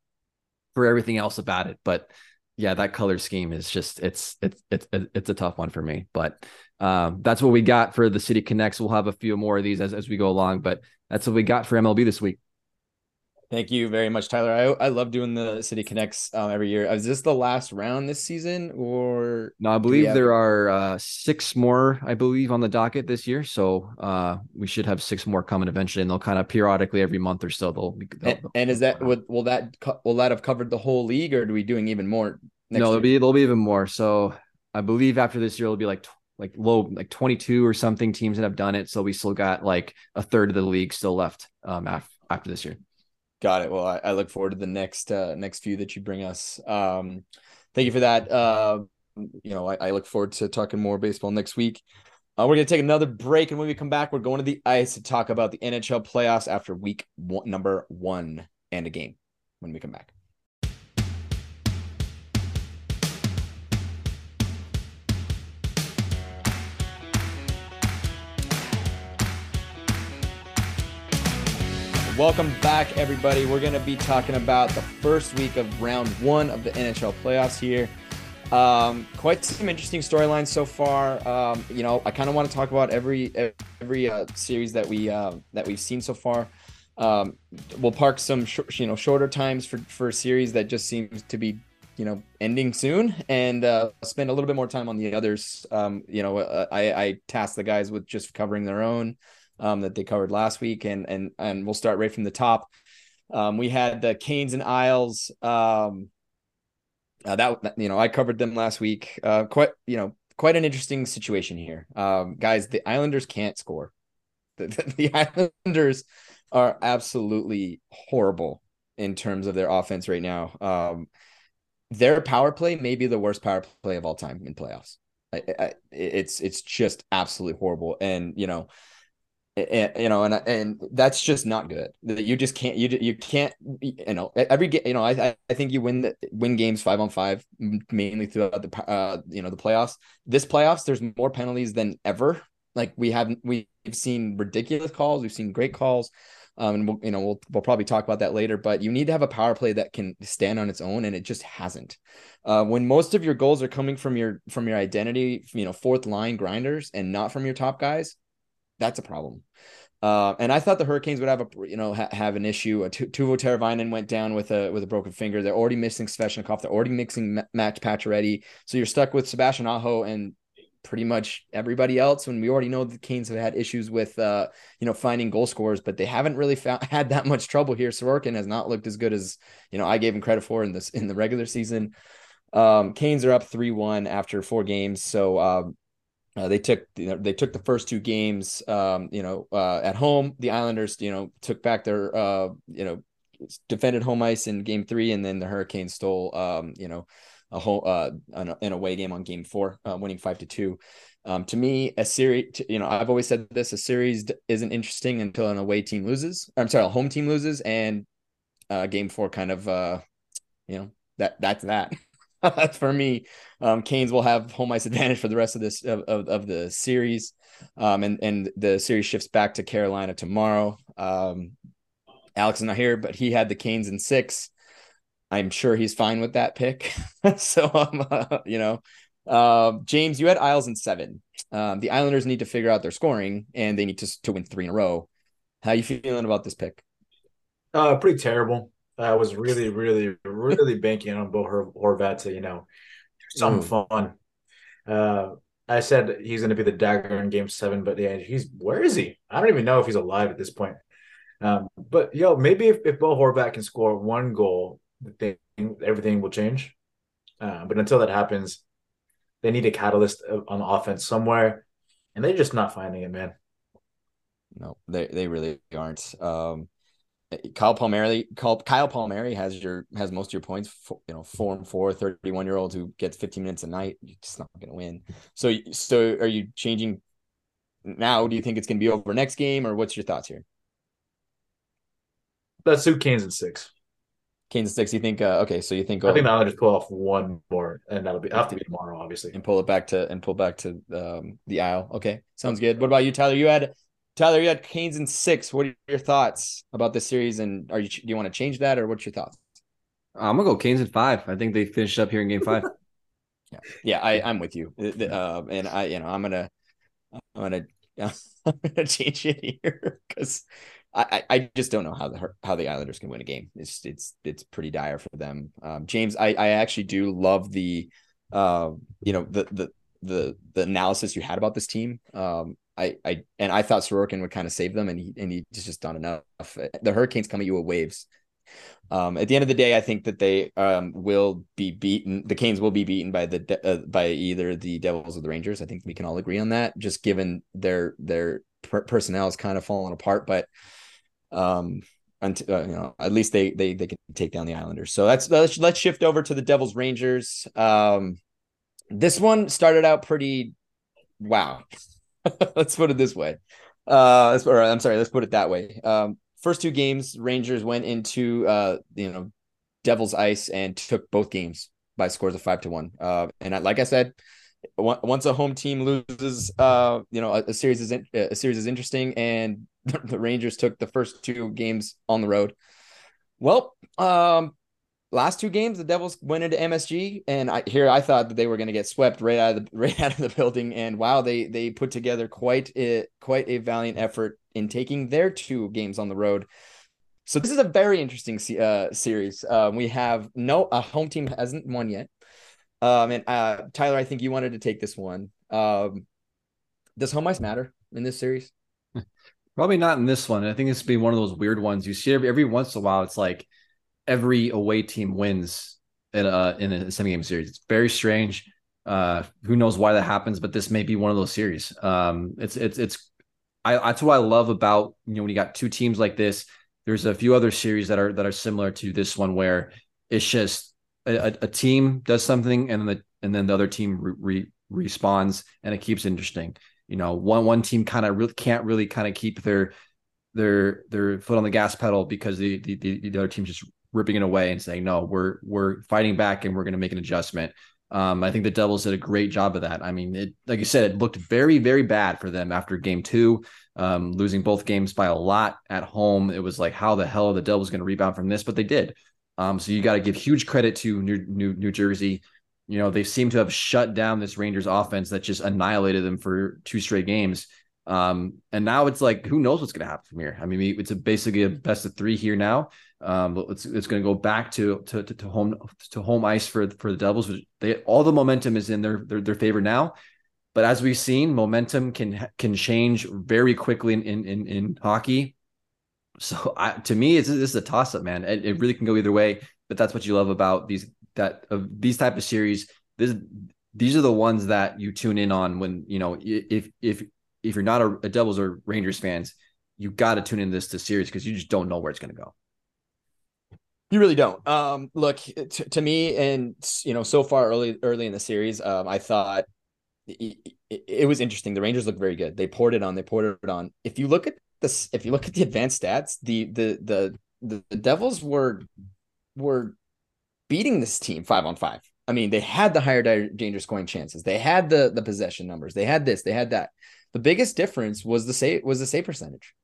for everything else about it, but yeah, that color scheme is just it's it's it's it's a tough one for me. But um, that's what we got for the City Connects. We'll have a few more of these as as we go along, but that's what we got for MLB this week. Thank you very much, Tyler. I, I love doing the City Connects um, every year. Is this the last round this season, or no? I believe there are uh, six more. I believe on the docket this year, so uh, we should have six more coming eventually, and they'll kind of periodically every month or so. They'll. they'll, and, and, is that would will that will that have covered the whole league, or are we doing even more? Next year? No, there'll be there'll be even more. So I believe after this year, it'll be like like low like 22 or something teams that have done it so we still got like a third of the league still left um after, after this year got it well I, I, look forward to the next uh next few that you bring us um thank you for that uh you know I, I look forward to talking more baseball next week Uh, we're to take another break. And when we come back, we're going to the ice to talk about the NHL playoffs after week one, number one and a game when we come back. Welcome back, everybody. We're going to be talking about the first week of round one of the NHL playoffs here. Um, quite some interesting storylines so far. Um, you know, I kind of want to talk about every every uh, series that we uh, that we've seen so far. Um, we'll park some sh- you know shorter times for for a series that just seems to be you know ending soon, and uh, spend a little bit more time on the others. Um, you know, uh, I I tasked the guys with just covering their own um, that they covered last week, and and and we'll start right from the top. Um, we had the Canes and Isles. Um, uh, that you know, I covered them last week. Uh, quite you know, quite an interesting situation here, um, guys. The Islanders can't score. The, the, the Islanders are absolutely horrible in terms of their offense right now. Um, their power play may be the worst power play of all time in playoffs. I, I, it's it's just absolutely horrible, and you know and, you know, and and that's just not good. That You just can't. You you can't. You know, every game. You know, I I think you win the win games five on five mainly throughout the uh you know the playoffs. This playoffs, there's more penalties than ever. Like we haven't we've seen ridiculous calls. We've seen great calls. Um, and we'll, you know, we'll, we'll probably talk about that later, but you need to have a power play that can stand on its own. And it just hasn't, uh, when most of your goals are coming from your, from your identity, you know, fourth line grinders and not from your top guys, that's a problem. Uh, and I thought the Hurricanes would have a you know ha- have an issue. Uh, Teuvo Teravainen went down with a with a broken finger. They're already missing Svechnikov. They're already mixing Max Pacioretty. So you're stuck with Sebastian Aho and pretty much everybody else. When we already know the Canes have had issues with uh, you know finding goal scorers, but they haven't really found, had that much trouble here. Sorokin has not looked as good as you know I gave him credit for in this in the regular season. Um, Canes are up three one after four games. So um, uh, they took you know, they took the first two games um, you know uh, at home. The Islanders you know took back their uh, you know defended home ice in game three, and then the Hurricanes stole um, you know a whole uh, an, an away game on game four, uh, winning five to two. Um, to me, a series, you know, I've always said this: a series isn't interesting until an away team loses. I'm sorry, a home team loses, and uh, game four kind of, uh, you know, that that's that. that's for me. Um, Canes will have home ice advantage for the rest of this of, of, of the series. Um, and and the series shifts back to Carolina tomorrow. Um, Alex is not here, but he had the Canes in six. I'm sure he's fine with that pick. so um, uh, you know, uh, James, you had Isles in seven. Um, the Islanders need to figure out their scoring, and they need to to win three in a row. How you feeling about this pick? Uh, pretty terrible. I was really, really, really banking on Bo Horvat to, you know, do something mm. fun. Uh, I said he's going to be the dagger in Game Seven, but yeah, he's where is he? I don't even know if he's alive at this point. Um, but yo, maybe if, if Bo Horvat can score one goal, thing, everything will change. Uh, but until that happens, they need a catalyst on offense somewhere, and they're just not finding it, man. No, they they really aren't. Um, Kyle Palmieri, Kyle, Kyle Palmieri has your has most of your points. For, you know, four and four, 31 year old who gets 15 minutes a night. You're just not going to win. So, so are you changing now? Do you think it's going to be over next game, or what's your thoughts here? Let's do Canes in six. Canes in six. You think? Uh, okay, so you think? I think I'll just pull off one more, and that'll be have to be tomorrow, obviously, and pull it back to and pull back to um, the Isles. Okay, sounds good. What about you, Tyler? You had Tyler, you had Canes in six. What are your thoughts about this series? And are you do you want to change that, or what's your thoughts? I'm gonna go Canes in five. I think they finished up here in Game Five. yeah, yeah, I, I'm with you. Uh, and I, you know, I'm gonna, I'm gonna, I'm gonna change it here because I, I just don't know how the how the Islanders can win a game. It's it's it's pretty dire for them. Um, James, I I actually do love the, uh, you know, the the the the analysis you had about this team. Um, I, I and I thought Sorokin would kind of save them, and he and he just done enough. The Hurricanes come at you with waves. Um, at the end of the day, I think that they um, will be beaten. The Canes will be beaten by the uh, by either the Devils or the Rangers. I think we can all agree on that, just given their their per- personnel is kind of falling apart. But um, until, uh, you know, at least they they they can take down the Islanders. So that's let's let's shift over to the Devils Rangers. Um, this one started out pretty wow. let's put it this way. Uh, or I'm sorry, let's put it that way. Um, first two games, Rangers went into uh, you know, Devil's Ice and took both games by scores of five to one. Uh, and I, like I said, once a home team loses, uh, you know, a, a series is in, a series is interesting, and the Rangers took the first two games on the road. Well, um, last two games the Devils went into MSG, and I here I thought that they were going to get swept right out of the right out of the building, and wow, they they put together quite a quite a valiant effort in taking their two games on the road. So this is a very interesting uh, series. Um, we have no a home team hasn't won yet. Um, and uh, Tyler, I think you wanted to take this one. Um, does home ice matter in this series? Probably not in this one. I think it's been one of those weird ones you see every, every once in a while. It's like every away team wins in a in a semi game series. It's very strange. Uh, who knows why that happens? But this may be one of those series. Um, it's it's it's. I that's what I love about you know when you got two teams like this. There's a few other series that are that are similar to this one where it's just a, a team does something and then the and then the other team re, re, responds and it keeps interesting. You know, one one team kind of really can't really kind of keep their their their foot on the gas pedal because the the, the, the other team's just ripping it away and saying no, we're we're fighting back and we're going to make an adjustment. Um, I think the Devils did a great job of that. I mean, it, like you said, it looked very, very bad for them after game two, um, losing both games by a lot at home. It was like, how the hell are the Devils going to rebound from this? But they did. Um, so you got to give huge credit to New, New, New Jersey. You know, they seem to have shut down this Rangers offense that just annihilated them for two straight games. Um, and now it's like, who knows what's going to happen from here? I mean, it's a, basically a best of three here now. Um, it's, it's going to go back to, to, to, to home, to home ice for, for the Devils. They, all the momentum is in their, their, their favor now. But as we've seen, momentum can, can change very quickly in, in, in, in hockey. So I, to me, it's this is a toss up, man. It, it, really can go either way. But that's what you love about these that of these type of series. This these are the ones that you tune in on when you know if if if you're not a, a Devils or Rangers fans, you got to tune in this to series because you just don't know where it's going to go. You really don't. Um, look to, to me, and you know, so far early early in the series, um, I thought it, it, it was interesting. The Rangers looked very good. They poured it on. They poured it on. If you look at this if you look at the advanced stats, the the the the, the Devils were were beating this team five on five. I mean, they had the higher danger scoring chances. They had the the possession numbers. They had this. They had that. The biggest difference was the save was the save percentage.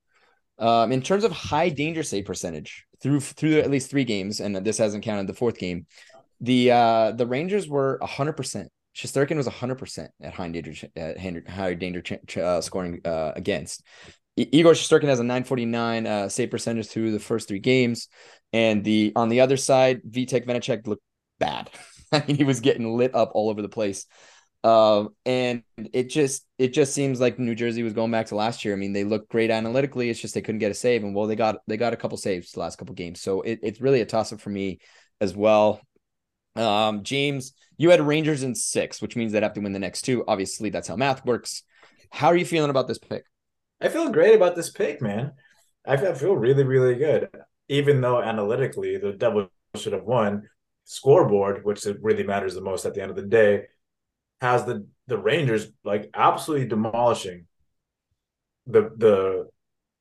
Um, in terms of high danger save percentage through through at least three games, and this hasn't counted the fourth game. The uh, the Rangers were hundred percent. Shesterkin was hundred percent at high danger at high danger uh, scoring uh, against. Igor Shesterkin has a 949 uh, save percentage through the first three games. And the on the other side, Vitek Vanecek looked bad. I mean, he was getting lit up all over the place. Um, and it just it just seems like New Jersey was going back to last year. I mean, they looked great analytically. It's just they couldn't get a save. And well, they got they got a couple saves the last couple games. So it, it's really a toss up for me as well. Um, James, you had Rangers in six, which means they'd have to win the next two. Obviously, that's how math works. How are you feeling about this pick? I feel great about this pick, man. I feel really, really good. Even though analytically the Devils should have won, scoreboard, which really matters the most at the end of the day, has the the Rangers like absolutely demolishing the the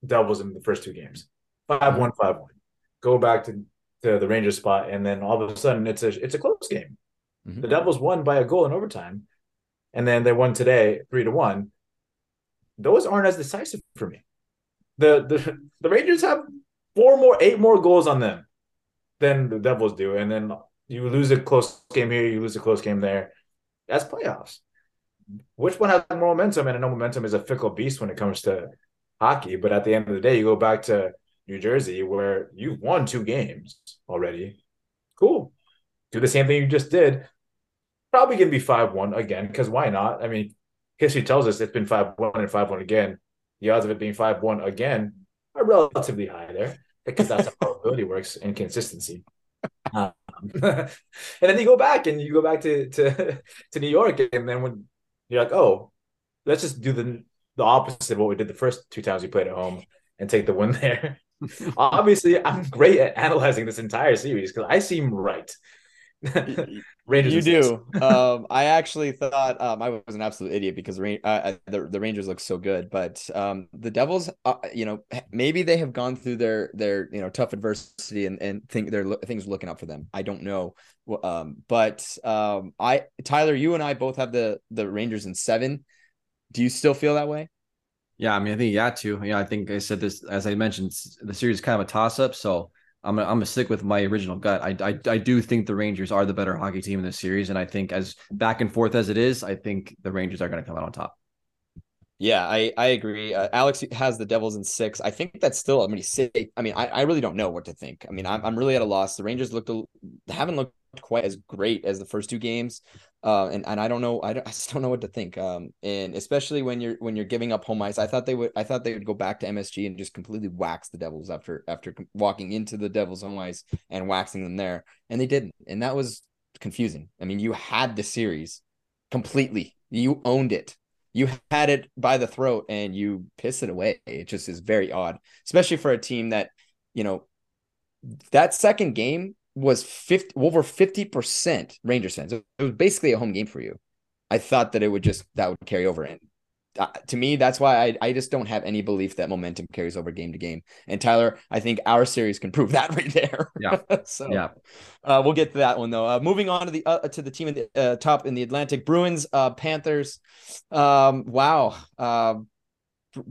Devils in the first two games. 5 1, 5 1. Go back to, to the Rangers spot, and then all of a sudden it's a it's a close game. Mm-hmm. The Devils won by a goal in overtime, and then they won today three to one those aren't as decisive for me. The the the Rangers have four more, eight more goals on them than the Devils do, and then you lose a close game here, you lose a close game there. That's playoffs. Which one has more momentum? And I know momentum is a fickle beast when it comes to hockey, but at the end of the day, you go back to New Jersey where you've won two games already. Cool. Do the same thing you just did. Probably gonna be 5 1 again, because why not? I mean, history tells us it's been 5 1 and 5 1 again. The odds of it being 5 1 again are relatively high there because that's how probability works and consistency. Uh, And then you go back and you go back to, to, to New York, and then when you're like, oh, let's just do the, the opposite of what we did the first two times we played at home and take the win there. Obviously, I'm great at analyzing this entire series because I seem right. Rangers you do. um, I actually thought um, I was an absolute idiot because the, uh, the the Rangers look so good, but um, the Devils, uh, you know, maybe they have gone through their their you know tough adversity and and think there things looking up for them. I don't know, um, but um, I Tyler, you and I both have the the Rangers in seven. Do you still feel that way? Yeah, I mean, I think you got to. Yeah, I think I said this as I mentioned. The series is kind of a toss up, so I'm gonna, I'm gonna stick with my original gut. I, I I do think the Rangers are the better hockey team in this series, and I think as back and forth as it is, I think the Rangers are gonna come out on top. Yeah, I I agree. Uh, Alex has the Devils in six. I think that's still I'm gonna say. I mean, I, I really don't know what to think. I mean, I'm I'm really at a loss. The Rangers looked haven't looked quite as great as the first two games. Uh, and and I don't know, I, don't, I just don't know what to think. Um, and especially when you're when you're giving up home ice, I thought they would, I thought they would go back to MSG and just completely wax the Devils after after walking into the Devils home ice and waxing them there, and they didn't, and that was confusing. I mean, you had the series completely, you owned it, you had it by the throat, and you piss it away. It just is very odd, especially for a team that, you know, that second game was 50 over 50% Rangers fans. It was basically a home game for you. I thought that it would just that would carry over and uh, to me that's why I I just don't have any belief that momentum carries over game to game. And Tyler, I think our series can prove that right there. Yeah. so yeah. Uh, we'll get to that one though. Uh, moving on to the uh, to the team in the uh, top in the Atlantic Bruins uh, Panthers. Um wow. Uh,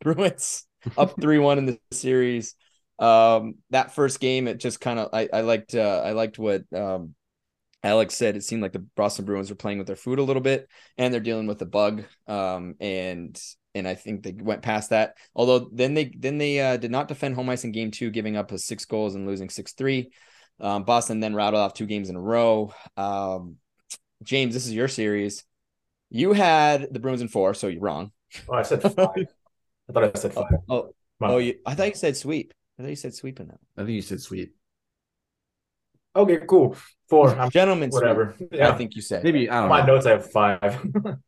Bruins up 3-1 in the series um that first game it just kind of I, I liked uh I liked what um Alex said. It seemed like the Boston Bruins were playing with their food a little bit and they're dealing with the bug um and and I think they went past that. Although then they then they uh, did not defend home ice in game 2 giving up a 6 goals and losing 6-3 um, Boston then rattled off two games in a row. Um, James this is your series. You had the Bruins in 4 so you're wrong. Oh, I said five. I thought I said five. oh oh, you, I thought you said sweep I thought you said sweep in that. I think you said sweep. Okay, cool. Four. I'm Gentlemen, whatever. sweep, Yeah. I think you said. Maybe I don't know. My know. notes I have five.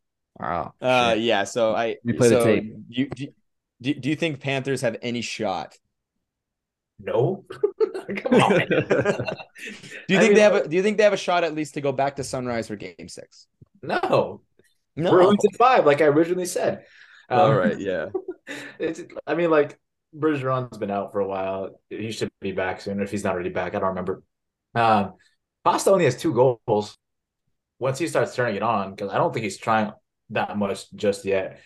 Wow. Uh, yeah. So I. We play the tape. You, do, do, do you think Panthers have any shot? no. Come on. Do you I think mean, they have? A, do you think they have a shot at least to go back to Sunrise for Game Six? No. No. Bruins at five, like I originally said. Um, All right. Yeah. It's, I mean, like Bergeron's been out for a while. He should be back soon. If he's not already back, I don't remember. Um, Pasta only has two goals. Once he starts turning it on, because I don't think he's trying that much just yet.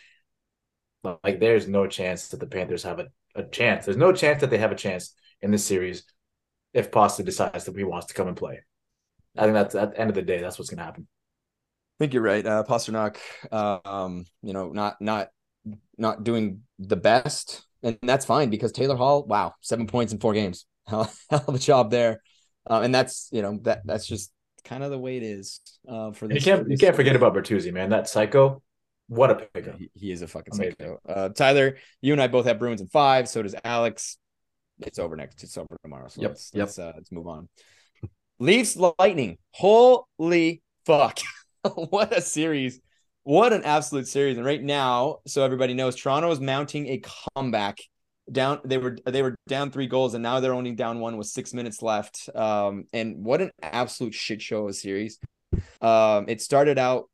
Like, there's no chance that the Panthers have a, a chance. There's no chance that they have a chance in this series if Pasta decides that he wants to come and play. I think that's at the end of the day, that's what's going to happen. I think you're right. Uh, Pastrnak, uh, um, you know, not not not doing the best, and that's fine because Taylor Hall, wow, seven points in four games, hell, hell of a job there, uh, and that's you know that that's just kind of the way it is uh, for this. you can't you can't forget about Bertuzzi, man. That psycho, what a pickup. He, he is a fucking Amazing. psycho. Uh, Tyler, you and I both have Bruins in five. So does Alex. It's over next. It's over tomorrow. So Yep, let's yep. let's uh, let's move on. Leafs Lightning. Holy fuck! what a series! What an absolute series! And right now, so everybody knows, Toronto is mounting a comeback. Down, they were they were down three goals, and now they're only down one with six minutes left. Um, and what an absolute shit show of a series. Um, it started out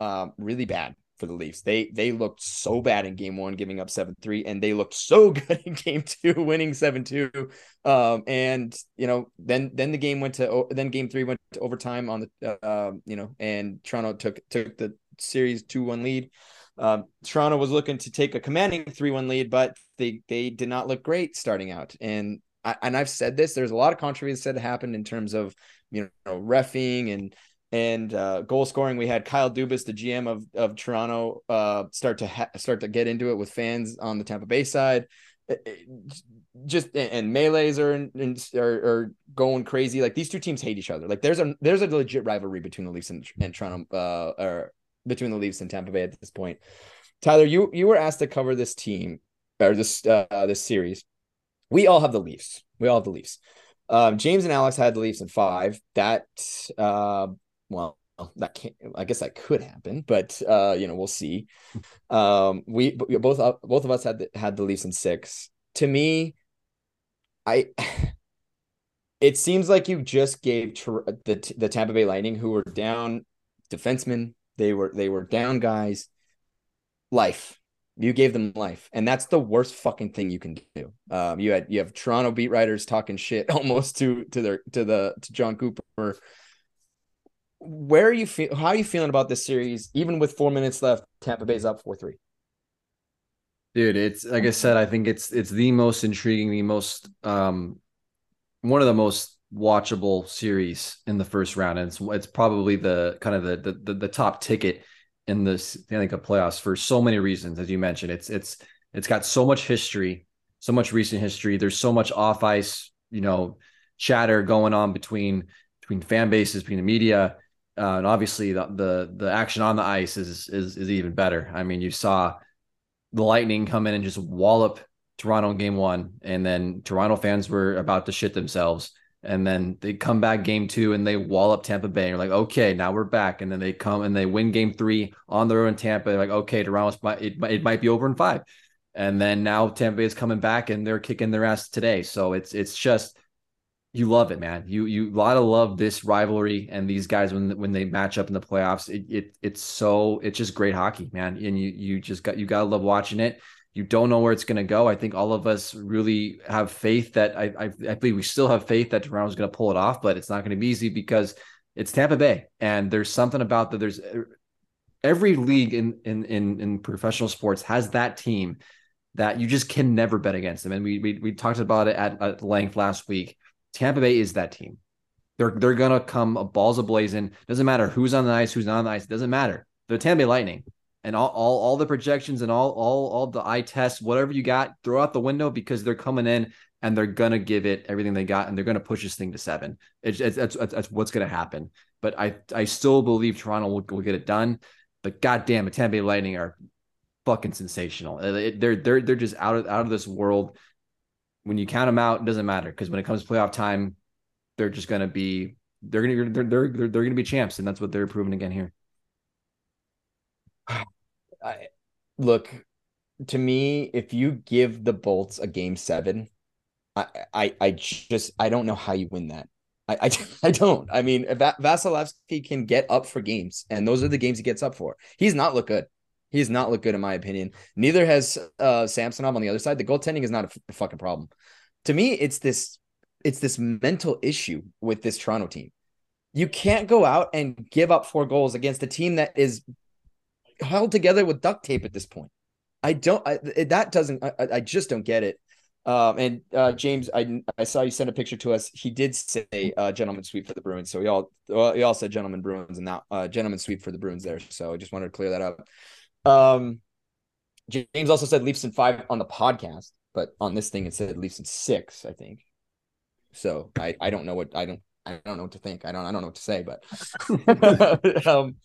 um, really bad for the Leafs. They they looked so bad in game one, giving up 7-3, and they looked so good in game two, winning 7-2. Um, and you know, then then the game went to then game three went to overtime on the uh, um, you know, and Toronto took took the series 2-1 lead. Um, Toronto was looking to take a commanding 3-1 lead, but they they did not look great starting out. And I, and I've said this, there's a lot of controversy that happened in terms of you know refing and and uh, goal scoring. We had Kyle Dubas, the GM of of Toronto, uh, start to ha- start to get into it with fans on the Tampa Bay side. It- it- just and melees are, are are going crazy. Like these two teams hate each other. Like there's a there's a legit rivalry between the Leafs and, and Toronto, uh, or between the Leafs and Tampa Bay at this point. Tyler, you you were asked to cover this team or this uh, this series. We all have the Leafs. We all have the Leafs. Um, James and Alex had the Leafs in five. That uh, well, that can't. I guess that could happen, but uh, you know, we'll see. Um, we both both of us had the, had the Leafs in six. To me, I it seems like you just gave the the Tampa Bay Lightning, who were down defensemen, they were they were down guys, life. You gave them life, and that's the worst fucking thing you can do. Um, you had you have Toronto beat writers talking shit almost to to their to the to Jon Cooper. Where are you feel? How are you feeling about this series? Even with four minutes left, Tampa Bay's up four three. Dude, it's like I said, I think it's it's the most intriguing, the most um one of the most watchable series in the first round. And it's, it's probably the kind of the, the, the top ticket in this Stanley Cup playoffs for so many reasons, as you mentioned. It's it's it's got so much history, so much recent history. There's so much off ice, you know, chatter going on between between fan bases, between the media. Uh, and obviously the, the the action on the ice is is is even better. I mean, you saw the Lightning come in and just wallop Toronto in game one, and then Toronto fans were about to shit themselves. And then they come back game two and they wall up Tampa Bay. And you're like, okay, now we're back. And then they come and they win game three on their own Tampa. They're like, okay, Toronto's it, it might be over in five. And then now Tampa Bay is coming back and they're kicking their ass today. So it's it's just you love it, man. You you a lot of love this rivalry and these guys when when they match up in the playoffs. It, it it's so it's just great hockey, man. And you you just got you gotta love watching it. You don't know where it's going to go. I think all of us really have faith that I, I, I believe we still have faith that Toronto's going to pull it off, but it's not going to be easy because it's Tampa Bay, and there's something about that. There's er, every league in in in, in professional sports has that team that you just can never bet against them. And we we, we talked about it at, at length last week. Tampa Bay is that team. They're they're gonna come balls a blazing. Doesn't matter who's on the ice, who's not on the ice. It doesn't matter. They're Tampa Bay Lightning and all, all all the projections and all all all the eye tests, whatever you got, throw out the window because they're coming in and they're gonna give it everything they got and they're gonna push this thing to seven. It's, it's that's, that's what's gonna happen. But I I still believe Toronto will, will get it done. But goddamn, it, Tampa Bay Lightning are fucking sensational. Uh, they're they're they're just out of out of this world. When you count them out, it doesn't matter because when it comes to playoff time, they're just gonna be they're gonna they're they're they're, they're gonna be champs, and that's what they're proving again here. I, look to me, if you give the Bolts a game seven, I, I, I just I don't know how you win that. I, I, I don't. I mean, Vasilevskiy can get up for games, and those are the games he gets up for. He's not look good. He's not look good in my opinion. Neither has uh, Samsonov on the other side. The goaltending is not a, f- a fucking problem. To me, it's this it's this mental issue with this Toronto team. You can't go out and give up four goals against a team that is held together with duct tape at this point. I don't. I, that doesn't. I, I just don't get it. Um, and uh, James, I I saw you send a picture to us. He did say uh, "gentleman sweep" for the Bruins, so we all we all said "gentleman Bruins" and not uh, "gentleman sweep" for the Bruins there. So I just wanted to clear that up. Um, James also said Leafs in five on the podcast, but on this thing it said Leafs in six, I think. So I I don't know what I don't I don't know what to think. I don't I don't know what to say, but um,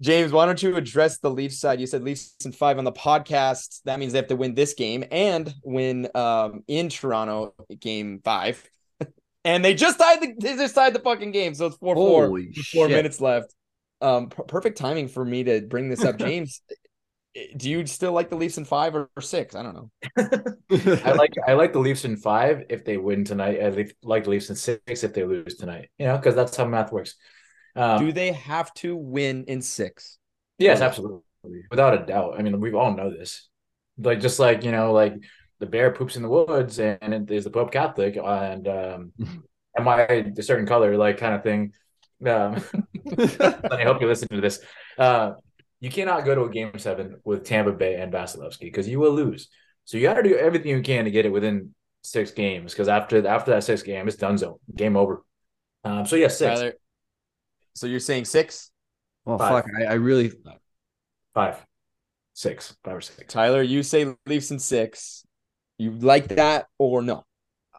James, why don't you address the Leafs side? You said Leafs in five on the podcast. That means they have to win this game and win um, in Toronto game five. and they just tied the they just tied the fucking game, so it's four four. Four minutes left. Um, p- perfect timing for me to bring this up, James do you still like the Leafs in five or, six? I don't know. I like I like the Leafs in five if they win tonight. I like the Leafs in six if they lose tonight. You know, because that's how math works. Um, Do they have to win in six? Yes, absolutely, without a doubt. I mean, we all know this. Like just like you know, like the bear poops in the woods, and it is the Pope Catholic, and um, am I a certain color, like kind of thing. Um, I hope you listen to this. Uh, you cannot go to a game seven with Tampa Bay and Vasilevskiy because you will lose. So you got to do everything you can to get it within six games because after after that six game, it's done zone, game over. Um, so yeah, six. Tyler, so you're saying six? Well, five. fuck, I, I really five, six, five or six. Tyler, you say Leafs in six. You like that or no?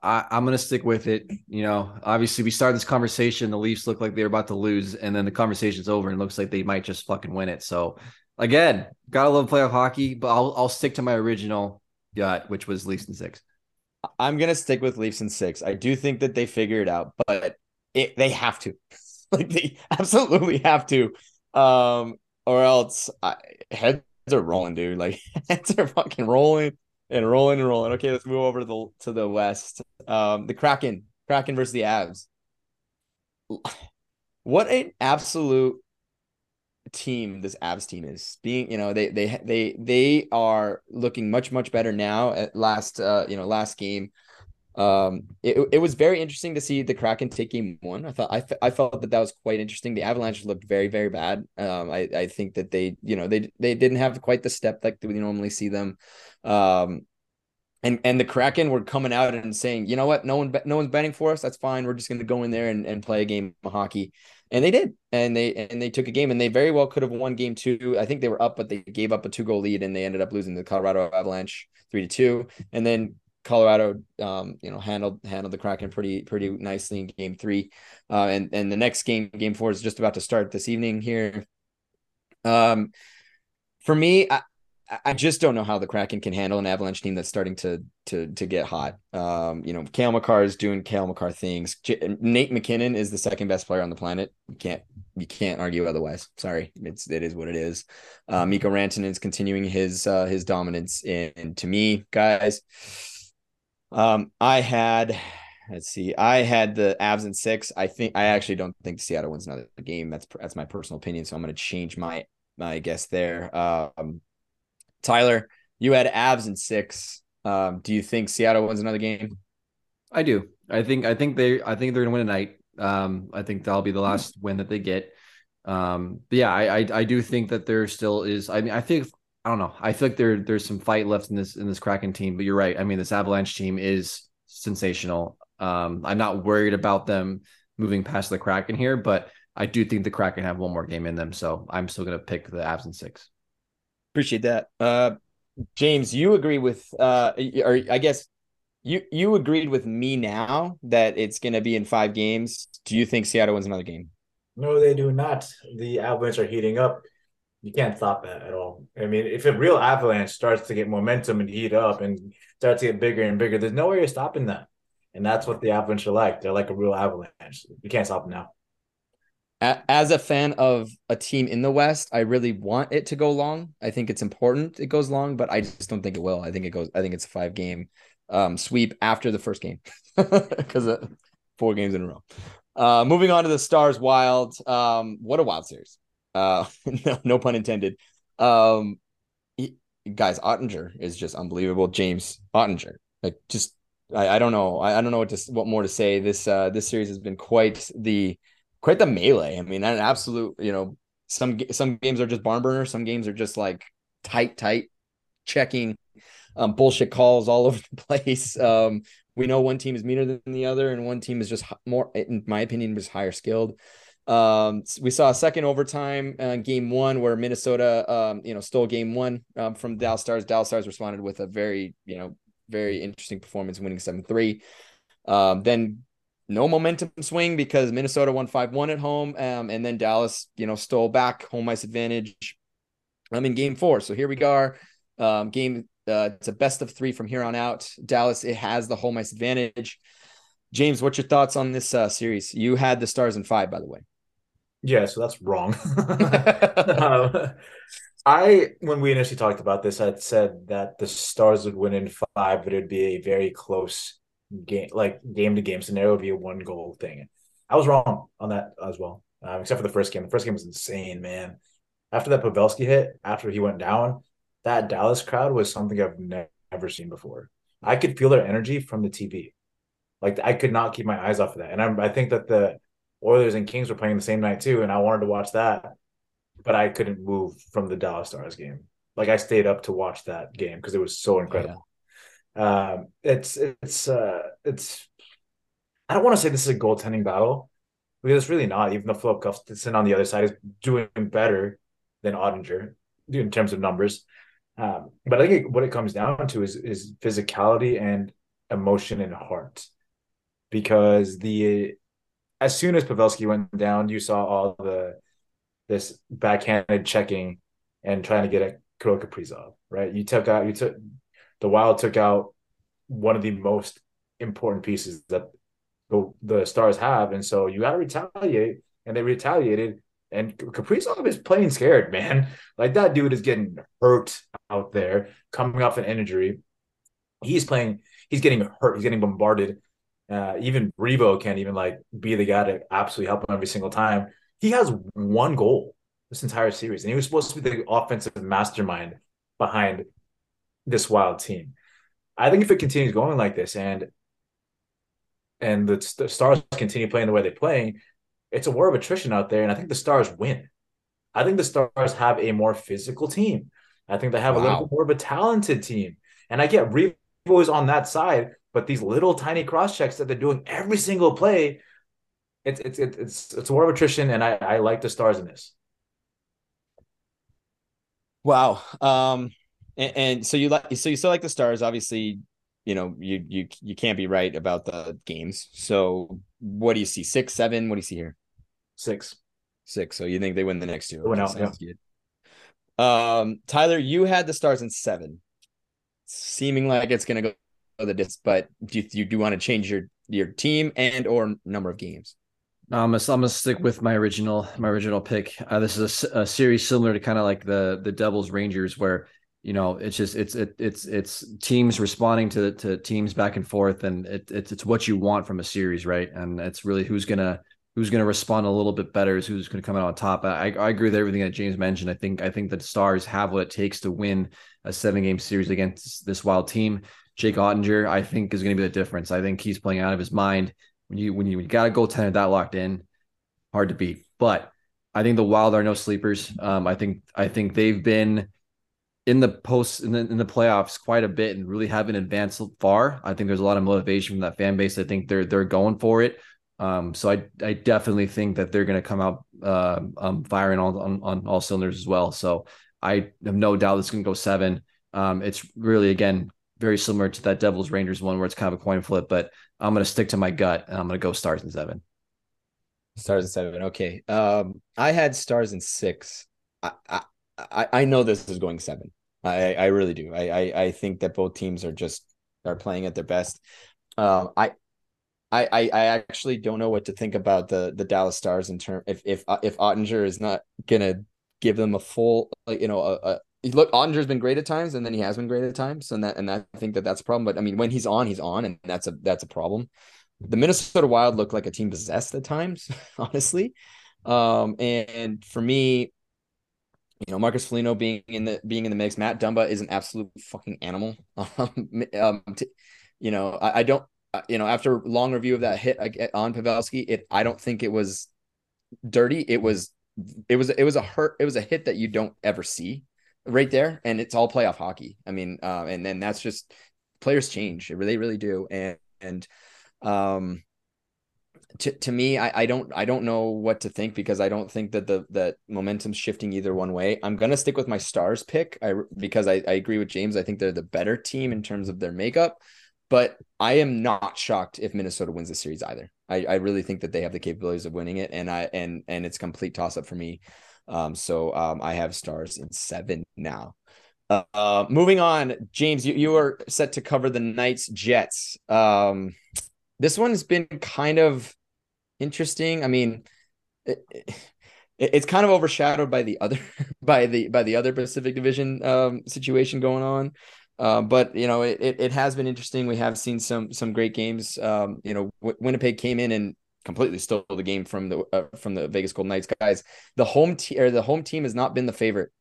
I, am gonna stick with it. You know, obviously we started this conversation. The Leafs look like they're about to lose, and then the conversation's over, and looks like they might just fucking win it. So again, gotta love playoff hockey, but I'll I'll stick to my original gut, which was Leafs in six. I'm gonna stick with Leafs in six. I do think that they figure it out, but it, they have to, like they absolutely have to, um, or else I, heads are rolling, dude. Like heads are fucking rolling and rolling and rolling. Okay, let's move over to the to the west. Um, the Kraken Kraken versus the Avs. What an absolute team this Avs team is. Being, you know, they they they they are looking much much better now at last uh, you know, last game. Um, it, it was very interesting to see the Kraken take game one. I thought I, I felt that that was quite interesting. The Avalanche looked very very bad. Um, I I think that they you know they they didn't have quite the step like we normally see them. Um, and and the Kraken were coming out and saying, you know what, no one no one's betting for us. That's fine. We're just going to go in there and, and play a game of hockey, and they did, and they and they took a game, and they very well could have won game two. I think they were up, but they gave up a two goal lead, and they ended up losing the Colorado Avalanche three to two, and then Colorado, um, you know, handled handled the Kraken pretty pretty nicely in game three, uh, and and the next game, game four, is just about to start this evening here. Um, for me, I, I just don't know how the Kraken can handle an Avalanche team that's starting to to to get hot. Um, you know, Cale Makar is doing Cale Makar things. J- Nate MacKinnon is the second best player on the planet. You can't you can't argue otherwise. Sorry, it's it is what it is. Uh, Mikko Rantanen is continuing his uh, his dominance. And to me, guys, um, I had let's see, I had the Avs in six. I think I actually don't think Seattle wins another game. That's that's my personal opinion. So I'm going to change my my guess there. Um, Tyler, you had Avs in six. Um, do you think Seattle wins another game? I do. I think I think they I think they're gonna win tonight. Um, I think that'll be the last win that they get. Um, yeah, I, I I do think that there still is. I mean, I think I don't know. I feel like there there's some fight left in this in this Kraken team. But you're right. I mean, this Avalanche team is sensational. Um, I'm not worried about them moving past the Kraken here, but I do think the Kraken have one more game in them. So I'm still gonna pick the Avs in six. Appreciate that. Uh, James, you agree with, uh, or I guess you you agreed with me now that it's going to be in five games. Do you think Seattle wins another game? No, they do not. The Avalanche are heating up. You can't stop that at all. I mean, if a real Avalanche starts to get momentum and heat up and starts to get bigger and bigger, there's no way you're stopping that. And that's what the Avalanche are like. They're like a real Avalanche. You can't stop them now as a fan of a team in the West, I really want it to go long. I think it's important it goes long, but I just don't think it will. I think it goes. I think it's a five game um, sweep after the first game because four games in a row. Uh, moving on to the Stars Wild. Um, what a wild series. Uh, no, no pun intended. Um, he, guys, Oettinger is just unbelievable. James Oettinger, like just I, I don't know. I, I don't know what to what more to say. This uh, this series has been quite the quite the melee. I mean, an absolute, you know, some some games are just barn burner, some games are just like tight, tight checking, um, bullshit calls all over the place. Um, we know one team is meaner than the other, and one team is just more, in my opinion, was higher skilled. Um, we saw a second overtime uh, game one where Minnesota, um, you know, stole game one um, from Dallas Stars. Dallas Stars responded with a very, you know, very interesting performance, winning seven three. Um, then no momentum swing because Minnesota won 5-1 at home. Um, and then Dallas, you know, stole back home ice advantage. I'm in game four. So here we are. Um, game uh, it's a best of three from here on out. Dallas, it has the home ice advantage. James, what's your thoughts on this uh, series? You had the stars in five, by the way. Yeah, so that's wrong. um, I, when we initially talked about this, I'd said that the Stars would win in five, but it'd be a very close game like game to game scenario would be a one goal thing. I was wrong on that as well, um, except for the first game. The first game was insane, man. After that Pavelski hit, after he went down, that Dallas crowd was something I've never seen before. I could feel their energy from the TV. Like I could not keep my eyes off of that. And I, I think that the Oilers and Kings were playing the same night too, and I wanted to watch that, but I couldn't move from the Dallas Stars game. Like I stayed up to watch that game because it was so incredible. Um, it's it's uh, it's. I don't want to say this is a goaltending battle because it's really not. Even though Filip Gustavsson on the other side is doing better than Oettinger in terms of numbers, um, but I think what it comes down to is is physicality and emotion and heart. Because the as soon as Pavelski went down, you saw all the this backhanded checking and trying to get a Kirill Kaprizov, right? You took out you took the Wild took out one of the most important pieces that the, the Stars have, and so you got to retaliate, and they retaliated. And Kaprizov is playing scared, man. Like that dude is getting hurt out there, coming off an injury. He's playing. He's getting hurt. He's getting bombarded, Uh, even Revo can't even like be the guy to absolutely help him every single time. He has one goal this entire series, and he was supposed to be the offensive mastermind behind this wild team. I think if it continues going like this, and and the, the Stars continue playing the way they're playing, it's a war of attrition out there, and I think the Stars win. I think the Stars have a more physical team. I think they have wow. a little bit more of a talented team, and I get Revo is on that side, but these little tiny cross checks that they're doing every single play, it's it's it's it's a war of attrition, and I I like the Stars in this. Wow. Um, and, and so you like so you still like the Stars, obviously you know you you you can't be right about the games. So what do you see? Six, seven? What do you see here? Six, six. So you think they win the next two? Went out, yeah. good. Um, Tyler, you had the Stars in seven, seeming like it's gonna go the distance, but do you, you do want to change your your team and or number of games? I'm gonna, I'm gonna stick with my original my original pick. Uh, this is a, a, series similar to kind of like the the Devils Rangers, where you know it's just it's it, it's it's teams responding to to teams back and forth and it, it's it's what you want from a series right and it's really who's gonna who's gonna respond a little bit better is who's gonna come out on top I, I agree with everything that james mentioned i think i think that stars have what it takes to win a seven game series against this wild team jake Oettinger, i think is gonna be the difference i think he's playing out of his mind when you when you, when you got a goaltender that locked in hard to beat but i think the wild are no sleepers um i think i think they've been in the post in the, in the playoffs quite a bit and really haven't advanced far. I think there's a lot of motivation from that fan base. I think they're they're going for it. Um, so I I definitely think that they're going to come out uh, um, firing on, on, on all cylinders as well. So I have no doubt it's going to go seven. Um, it's really again very similar to that Devils Rangers one where it's kind of a coin flip, but I'm going to stick to my gut and I'm going to go Stars in seven. Stars in seven. Okay. Um, I had Stars in six. I, I I know this is going seven. I I really do. I I, I think that both teams are just are playing at their best. Um, I. I, I I actually don't know what to think about the the Dallas Stars in term if if if Oettinger is not gonna give them a full you know a look Oettinger's been great at times and then he has been great at times and that and that I think that that's a problem but I mean when he's on he's on and that's a that's a problem. The Minnesota Wild look like a team possessed at times honestly, um and for me you know, Marcus Foligno being in the being in the mix. Matt Dumba is an absolute fucking animal. Um, um t- you know, I, I don't. Uh, you know, after long review of that hit on Pavelski, it I don't think it was dirty. It was it was it was a hurt. It was a hit that you don't ever see right there, and it's all playoff hockey. I mean, uh, and then that's just players change. They really, really do, and and um to, to me, I, I don't I don't know what to think because I don't think that the that momentum's shifting either one way. I'm gonna stick with my stars pick. I because I, I agree with James. I think they're the better team in terms of their makeup, but I am not shocked if Minnesota wins the series either. I, I really think that they have the capabilities of winning it, and I and and it's complete toss up for me. Um, so um, I have stars in seven now. Uh, uh, moving on, James, you, you are set to cover the Knights Jets. Um, this one's been kind of interesting. I mean, it, it, it's kind of overshadowed by the other by the by the other Pacific Division um, situation going on. Uh, but you know, it, it has been interesting. We have seen some some great games. Um, you know, w- Winnipeg came in and completely stole the game from the uh, from the Vegas Golden Knights guys. The home team or the home team has not been the favorite.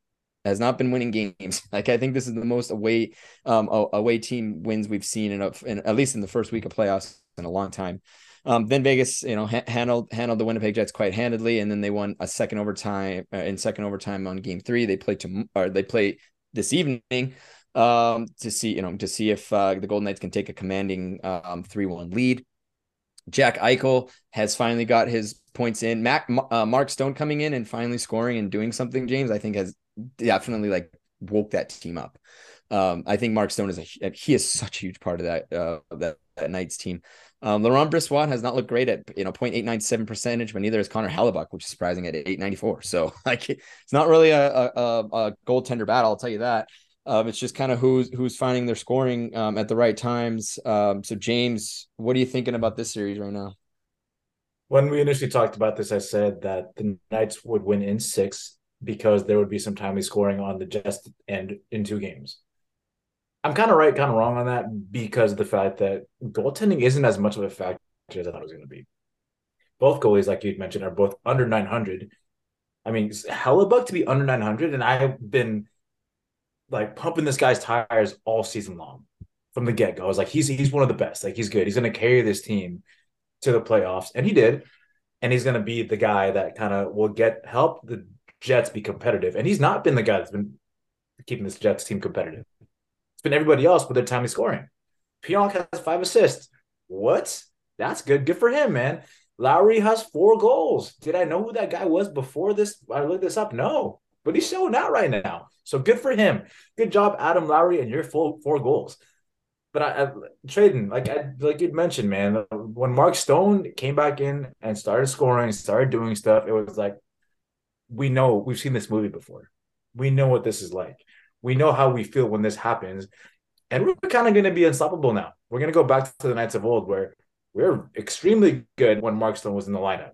Has not been winning games. Like I think this is the most away um away team wins we've seen in, a, in at least in the first week of playoffs in a long time. Um, then Vegas, you know, ha- handled handled the Winnipeg Jets quite handedly, and then they won a second overtime uh, in second overtime on Game Three. They play to or they play this evening um, to see you know to see if uh, the Golden Knights can take a commanding um, three one lead. Jack Eichel has finally got his points in. Mac, uh, Mark Stone coming in and finally scoring and doing something. James, I think has definitely like woke that team up. Um, I think Mark Stone is a he is such a huge part of that uh, that, that Knights team. Um, Laurent Brossoit has not looked great at you know 0.897 percentage, but neither is Connor Hellebuyck, which is surprising at 894. So like it's not really a a, a goaltender battle, I'll tell you that. Um, it's just kind of who's who's finding their scoring um, at the right times. Um, so James, what are you thinking about this series right now? When we initially talked about this, I said that the Knights would win in six because there would be some timely scoring on the Jets end in two games. I'm kind of right, kind of wrong on that because of the fact that goaltending isn't as much of a factor as I thought it was going to be. Both goalies, like you'd mentioned, are both under 900. I mean, Hellebuyck to be under 900, and I've been like pumping this guy's tires all season long from the get go. I was like, he's he's one of the best. Like he's good. He's going to carry this team to the playoffs, and he did. And he's going to be the guy that kind of will get help the Jets be competitive. And he's not been the guy that's been keeping this Jets team competitive. It's been everybody else with their timely scoring. Pionk has five assists. What? That's good. Good for him, man. Lowry has four goals. Did I know who that guy was before this? I looked this up. No, but he's showing out right now. So good for him. Good job, Adam Lowry, and your full four goals. But I, I trading like I like you mentioned, man. When Mark Stone came back in and started scoring, started doing stuff, it was like we know we've seen this movie before. We know what this is like. We know how we feel when this happens. And we're kind of going to be unstoppable now. We're going to go back to the Knights of old where we're extremely good when Mark Stone was in the lineup.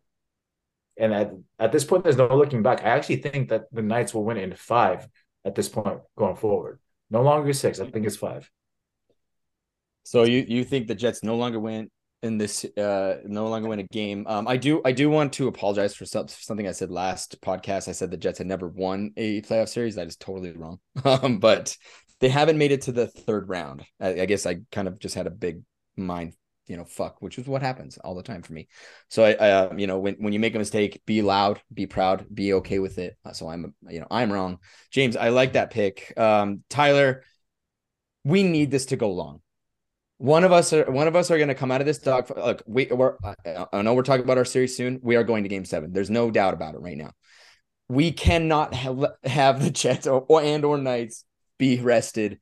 And at, at this point, there's no looking back. I actually think that the Knights will win in five at this point going forward. No longer six. I think it's five. So you you think the Jets no longer win in this uh no longer win a game. Um I do I do want to apologize for something I said last podcast. I said the Jets had never won a playoff series. That is totally wrong. Um but they haven't made it to the third round. I, I guess I kind of just had a big mind you know fuck which is what happens all the time for me so i, I uh, you know when, when you make a mistake be loud be proud be okay with it uh, so i'm you know i'm wrong james i like that pick um tyler we need this to go long one of us are one of us are going to come out of this dog. Look, we we're I know we're talking about our series soon. We are going to Game Seven. There's no doubt about it right now. We cannot have, have the Jets or, or and or Knights be rested.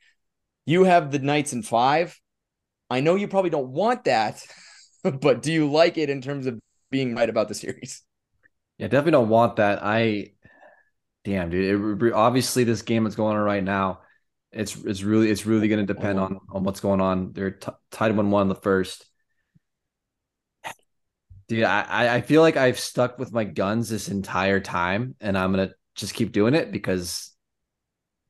You have the Knights in five. I know you probably don't want that, but do you like it in terms of being right about the series? Yeah, definitely don't want that. I, damn, dude. It, obviously, this game that's going on right now it's it's really it's really going to depend uh-huh. on on what's going on. They're t- tied one one the first. Dude, I I feel like I've stuck with my guns this entire time, and I'm gonna just keep doing it because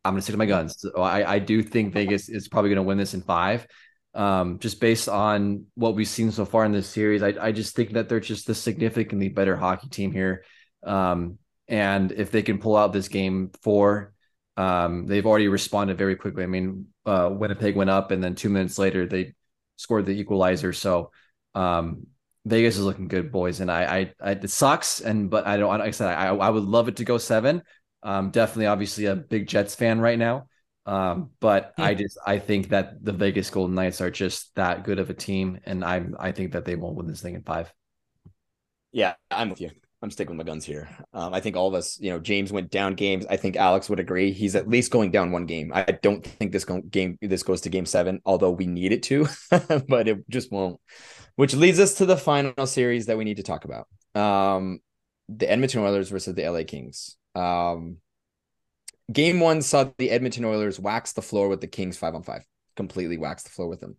I'm gonna stick to my guns. So I I do think Vegas is probably gonna win this in five. Um, just based on what we've seen so far in this series, I I just think that they're just a significantly better hockey team here. Um, and if they can pull out this game four um, they've already responded very quickly. I mean, uh, Winnipeg went up, and then two minutes later they scored the equalizer. So um, Vegas is looking good, boys. And I, I, I, it sucks, and but I don't. Like I said, I, I would love it to go seven. Um, definitely, obviously, a big Jets fan right now. Um, but yeah. I just I think that the Vegas Golden Knights are just that good of a team, and I'm I think that they won't win this thing in five. Yeah, I'm with you. I'm sticking with my guns here. Um, I think all of us, you know, James went down games. I think Alex would agree. He's at least going down one game. I don't think this go- game this goes to game seven, although we need it to, but it just won't. Which leads us to the final series that we need to talk about. Um, the Edmonton Oilers versus the LA Kings. Um, game one saw the Edmonton Oilers wax the floor with the Kings five on five, completely wax the floor with them.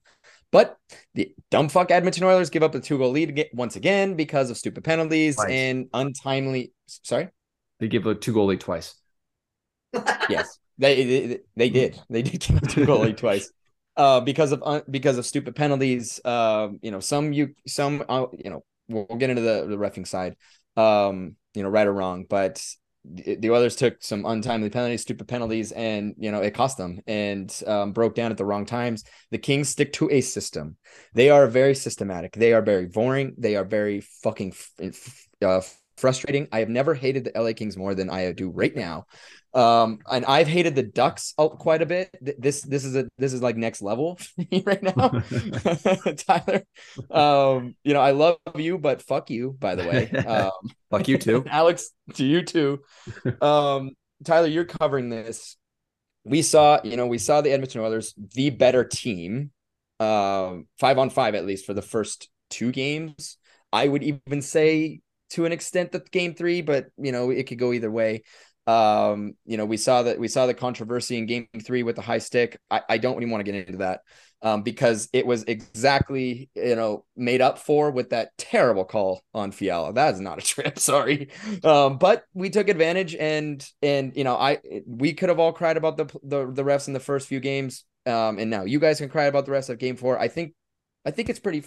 But the dumb fuck Edmonton Oilers give up a two goal lead once again because of stupid penalties twice. and untimely. Sorry, they give a two goal lead twice. yes, they, they, they did. They did give a two goal lead twice. Uh, because of uh, because of stupid penalties. Um, you know, some you some uh, you know we'll, we'll get into the the refing side. Um, you know, right or wrong, but the Oilers took some untimely penalties, stupid penalties, and you know it cost them and um, broke down at the wrong times. The Kings stick to a system. They are very systematic. They are very boring. They are very fucking uh, frustrating. I have never hated the LA Kings more than I do right now. Um, and I've hated the Ducks quite a bit. This this is a this is like next level right now, Tyler. Um, you know I love you, but fuck you. By the way, um, fuck you too, Alex. To you too. Um, Tyler, you're covering this. We saw, you know, we saw the Edmonton Oilers, the better team, um, five on five at least for the first two games. I would even say to an extent that game three, but you know it could go either way. Um, you know, we saw that we saw the controversy in game three with the high stick. I, I don't even want to get into that um, because it was exactly you know made up for with that terrible call on Fiala. That is not a trip, sorry. Um, but we took advantage and and you know I we could have all cried about the, the the refs in the first few games. Um, and now you guys can cry about the rest of game four. I think, I think it's pretty.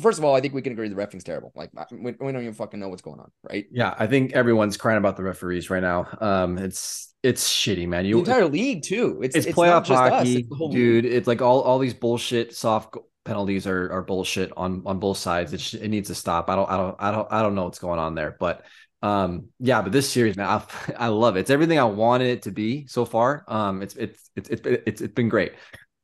First of all, I think we can agree the refing's terrible. Like we, we don't even fucking know what's going on, right? Yeah, I think everyone's crying about the referees right now. Um, it's it's shitty, man. You the entire league too. It's it's, it's playoff not just us, hockey, it's dude. league. It's like all all these bullshit soft penalties are are bullshit on on both sides. It sh- it needs to stop. I don't I don't I don't I don't know what's going on there, but um yeah but this series man I, I love it it's everything i wanted it to be so far um it's it's it's it's, it's, it's been great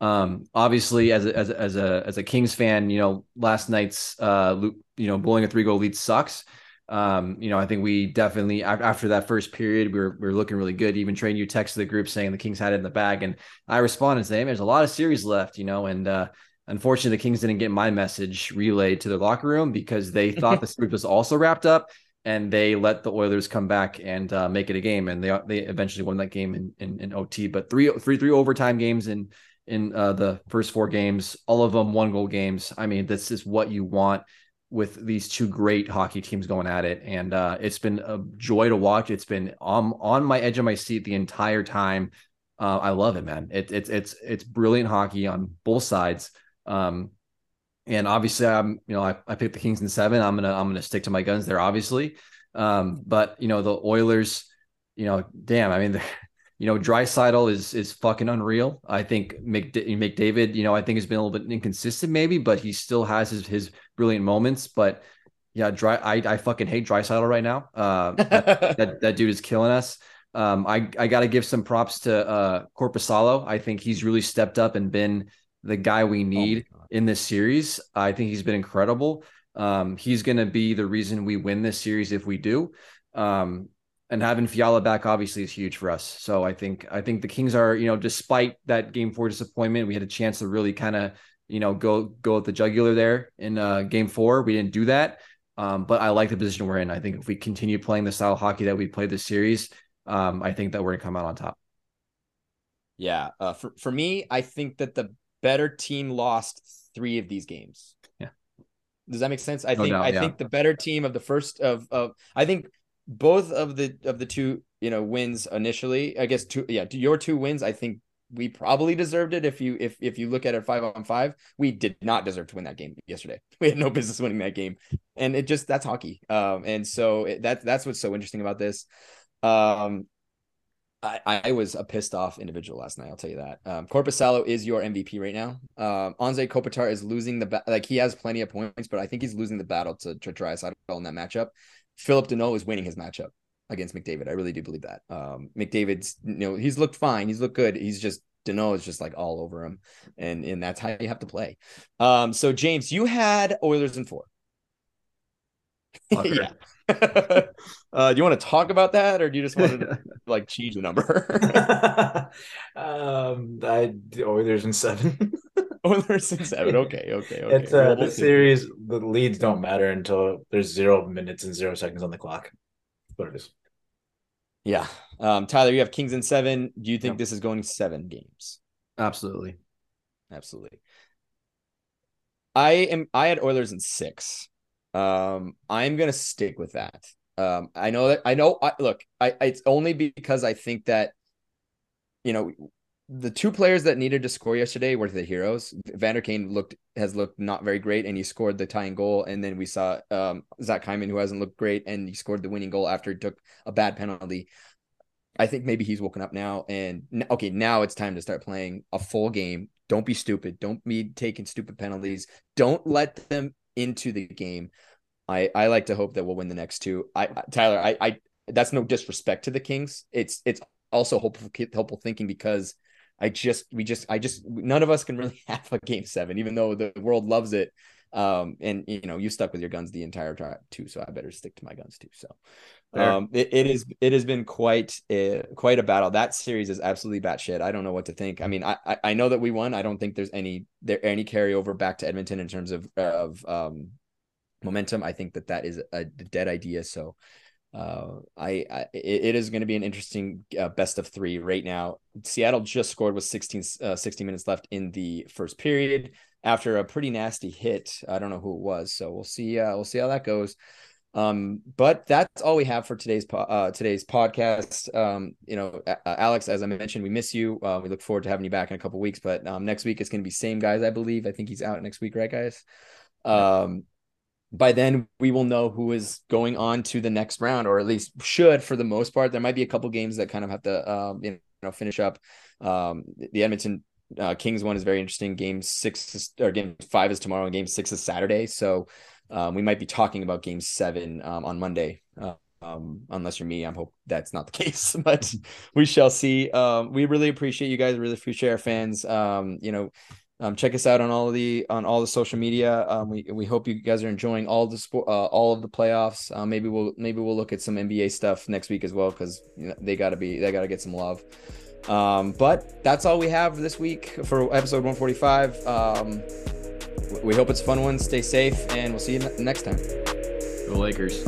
um obviously as a, as a, as a as a kings fan you know last night's uh you know blowing a three goal lead sucks um you know i think we definitely after that first period we were, we were looking really good even train you texted the group saying the kings had it in the bag and i responded saying there's a lot of series left you know and uh unfortunately the kings didn't get my message relayed to the locker room because they thought the series was also wrapped up and they let the Oilers come back and uh, make it a game, and they they eventually won that game in in, in OT. But three three three overtime games in in uh, the first four games, all of them one goal games. I mean, this is what you want with these two great hockey teams going at it, and uh, it's been a joy to watch. It's been on on my edge of my seat the entire time. Uh, I love it, man. It, it's it's it's brilliant hockey on both sides. Um, and obviously I'm, you know, I, I picked the Kings in seven. I'm gonna I'm gonna stick to my guns there, obviously. Um, but you know, the Oilers, you know, damn, I mean, you know, Draisaitl is is fucking unreal. I think Mc, McDavid, you know, I think he's been a little bit inconsistent, maybe, but he still has his his brilliant moments. But yeah, dry I I fucking hate Draisaitl right now. Uh, that, that that dude is killing us. Um, I I got to give some props to uh Korpisalo. I think he's really stepped up and been the guy we need in this series. I think he's been incredible. Um, he's going to be the reason we win this series if we do. Um, and having Fiala back obviously is huge for us. So I think I think the Kings are, you know, despite that game four disappointment, we had a chance to really kind of, you know, go go at the jugular there in uh, game four. We didn't do that. Um, but I like the position we're in. I think if we continue playing the style of hockey that we played this series, um, I think that we're gonna come out on top. Yeah. Uh, for for me, I think that the better team lost three of these games. Yeah. Does that make sense? I No think doubt, I yeah. think the better team of the first of of I think both of the of the two you know wins initially. I guess two yeah your two wins. I think we probably deserved it if you if if you look at it five on five. We did not deserve to win that game yesterday. We had no business winning that game, and it just that's hockey. Um, and so it, that that's what's so interesting about this. Um, I, I was a pissed off individual last night. I'll tell you that. Um, Korpisalo is your MVP right now. Um, Anze Kopitar is losing the ba- like he has plenty of points, but I think he's losing the battle to to Draisaitl in that matchup. Philip Danault is winning his matchup against McDavid. I really do believe that. Um, McDavid's you know he's looked fine. He's looked good. He's just Danault is just like all over him, and and that's how you have to play. Um, so James, you had Oilers in four. Yeah. uh, do you want to talk about that, or do you just want to like change the number? um, I Oilers in seven. Oilers in seven. Okay, okay, okay. It's uh, Well, we'll this see. series. The leads don't matter until there's zero minutes and zero seconds on the clock. That's what it is. Yeah. Um, Tyler, you have Kings in seven. Do you think Yep. this is going seven games? Absolutely. Absolutely. I am. I had Oilers in six. Um, I'm gonna stick with that. Um, I know that. I know. I look. I. It's only because I think that, you know, the two players that needed to score yesterday were the heroes. Vander Kane looked has looked not very great, and he scored the tying goal. And then we saw um Zach Hyman, who hasn't looked great, and he scored the winning goal after he took a bad penalty. I think maybe he's woken up now, and okay, now it's time to start playing a full game. Don't be stupid. Don't be taking stupid penalties. Don't let them into the game. I I like to hope that we'll win the next two. I Tyler, I I that's no disrespect to the Kings. It's it's also hopeful hopeful thinking because I just we just I just none of us can really have a game seven, even though the world loves it. Um, and you know you stuck with your guns the entire time too, so I better stick to my guns too. So, um, it, it is it has been quite a, quite a battle. That series is absolutely batshit. I don't know what to think. I mean, I I- I know that we won. I don't think there's any there any carryover back to Edmonton in terms of of um momentum. I think that that is a dead idea. So, uh, I, I it, is going to be an interesting uh, best of three right now. Seattle just scored with 16, uh, 60 minutes left in the first period after a pretty nasty hit. I don't know who it was, so we'll see. Uh, we'll see how that goes. Um, but that's all we have for today's po- uh, today's podcast. Um, you know, Alex, as I mentioned, we miss you. Uh, we look forward to having you back in a couple weeks. But um, next week it's going to be same guys, I believe. I think he's out next week, right, guys? Um, by then we will know who is going on to the next round, or at least should for the most part. There might be a couple games that kind of have to, um, you know, finish up. Um, the Edmonton uh, Kings one is very interesting. Game six is, or game five is tomorrow, and game six is Saturday. So um, we might be talking about game seven um, on Monday. Uh, um, unless you're me, I hope that's not the case, but we shall see. Um, we really appreciate you guys. Really appreciate our fans. Um, you know, um, check us out on all the on all the social media. Um, we we hope you guys are enjoying all the sport, uh, all of the playoffs. Uh, maybe we'll maybe we'll look at some NBA stuff next week as well because you know, they got to be they got to get some love. Um, but that's all we have this week for episode 145. Um, we hope it's a fun one. Stay safe, and we'll see you next time. Go Lakers.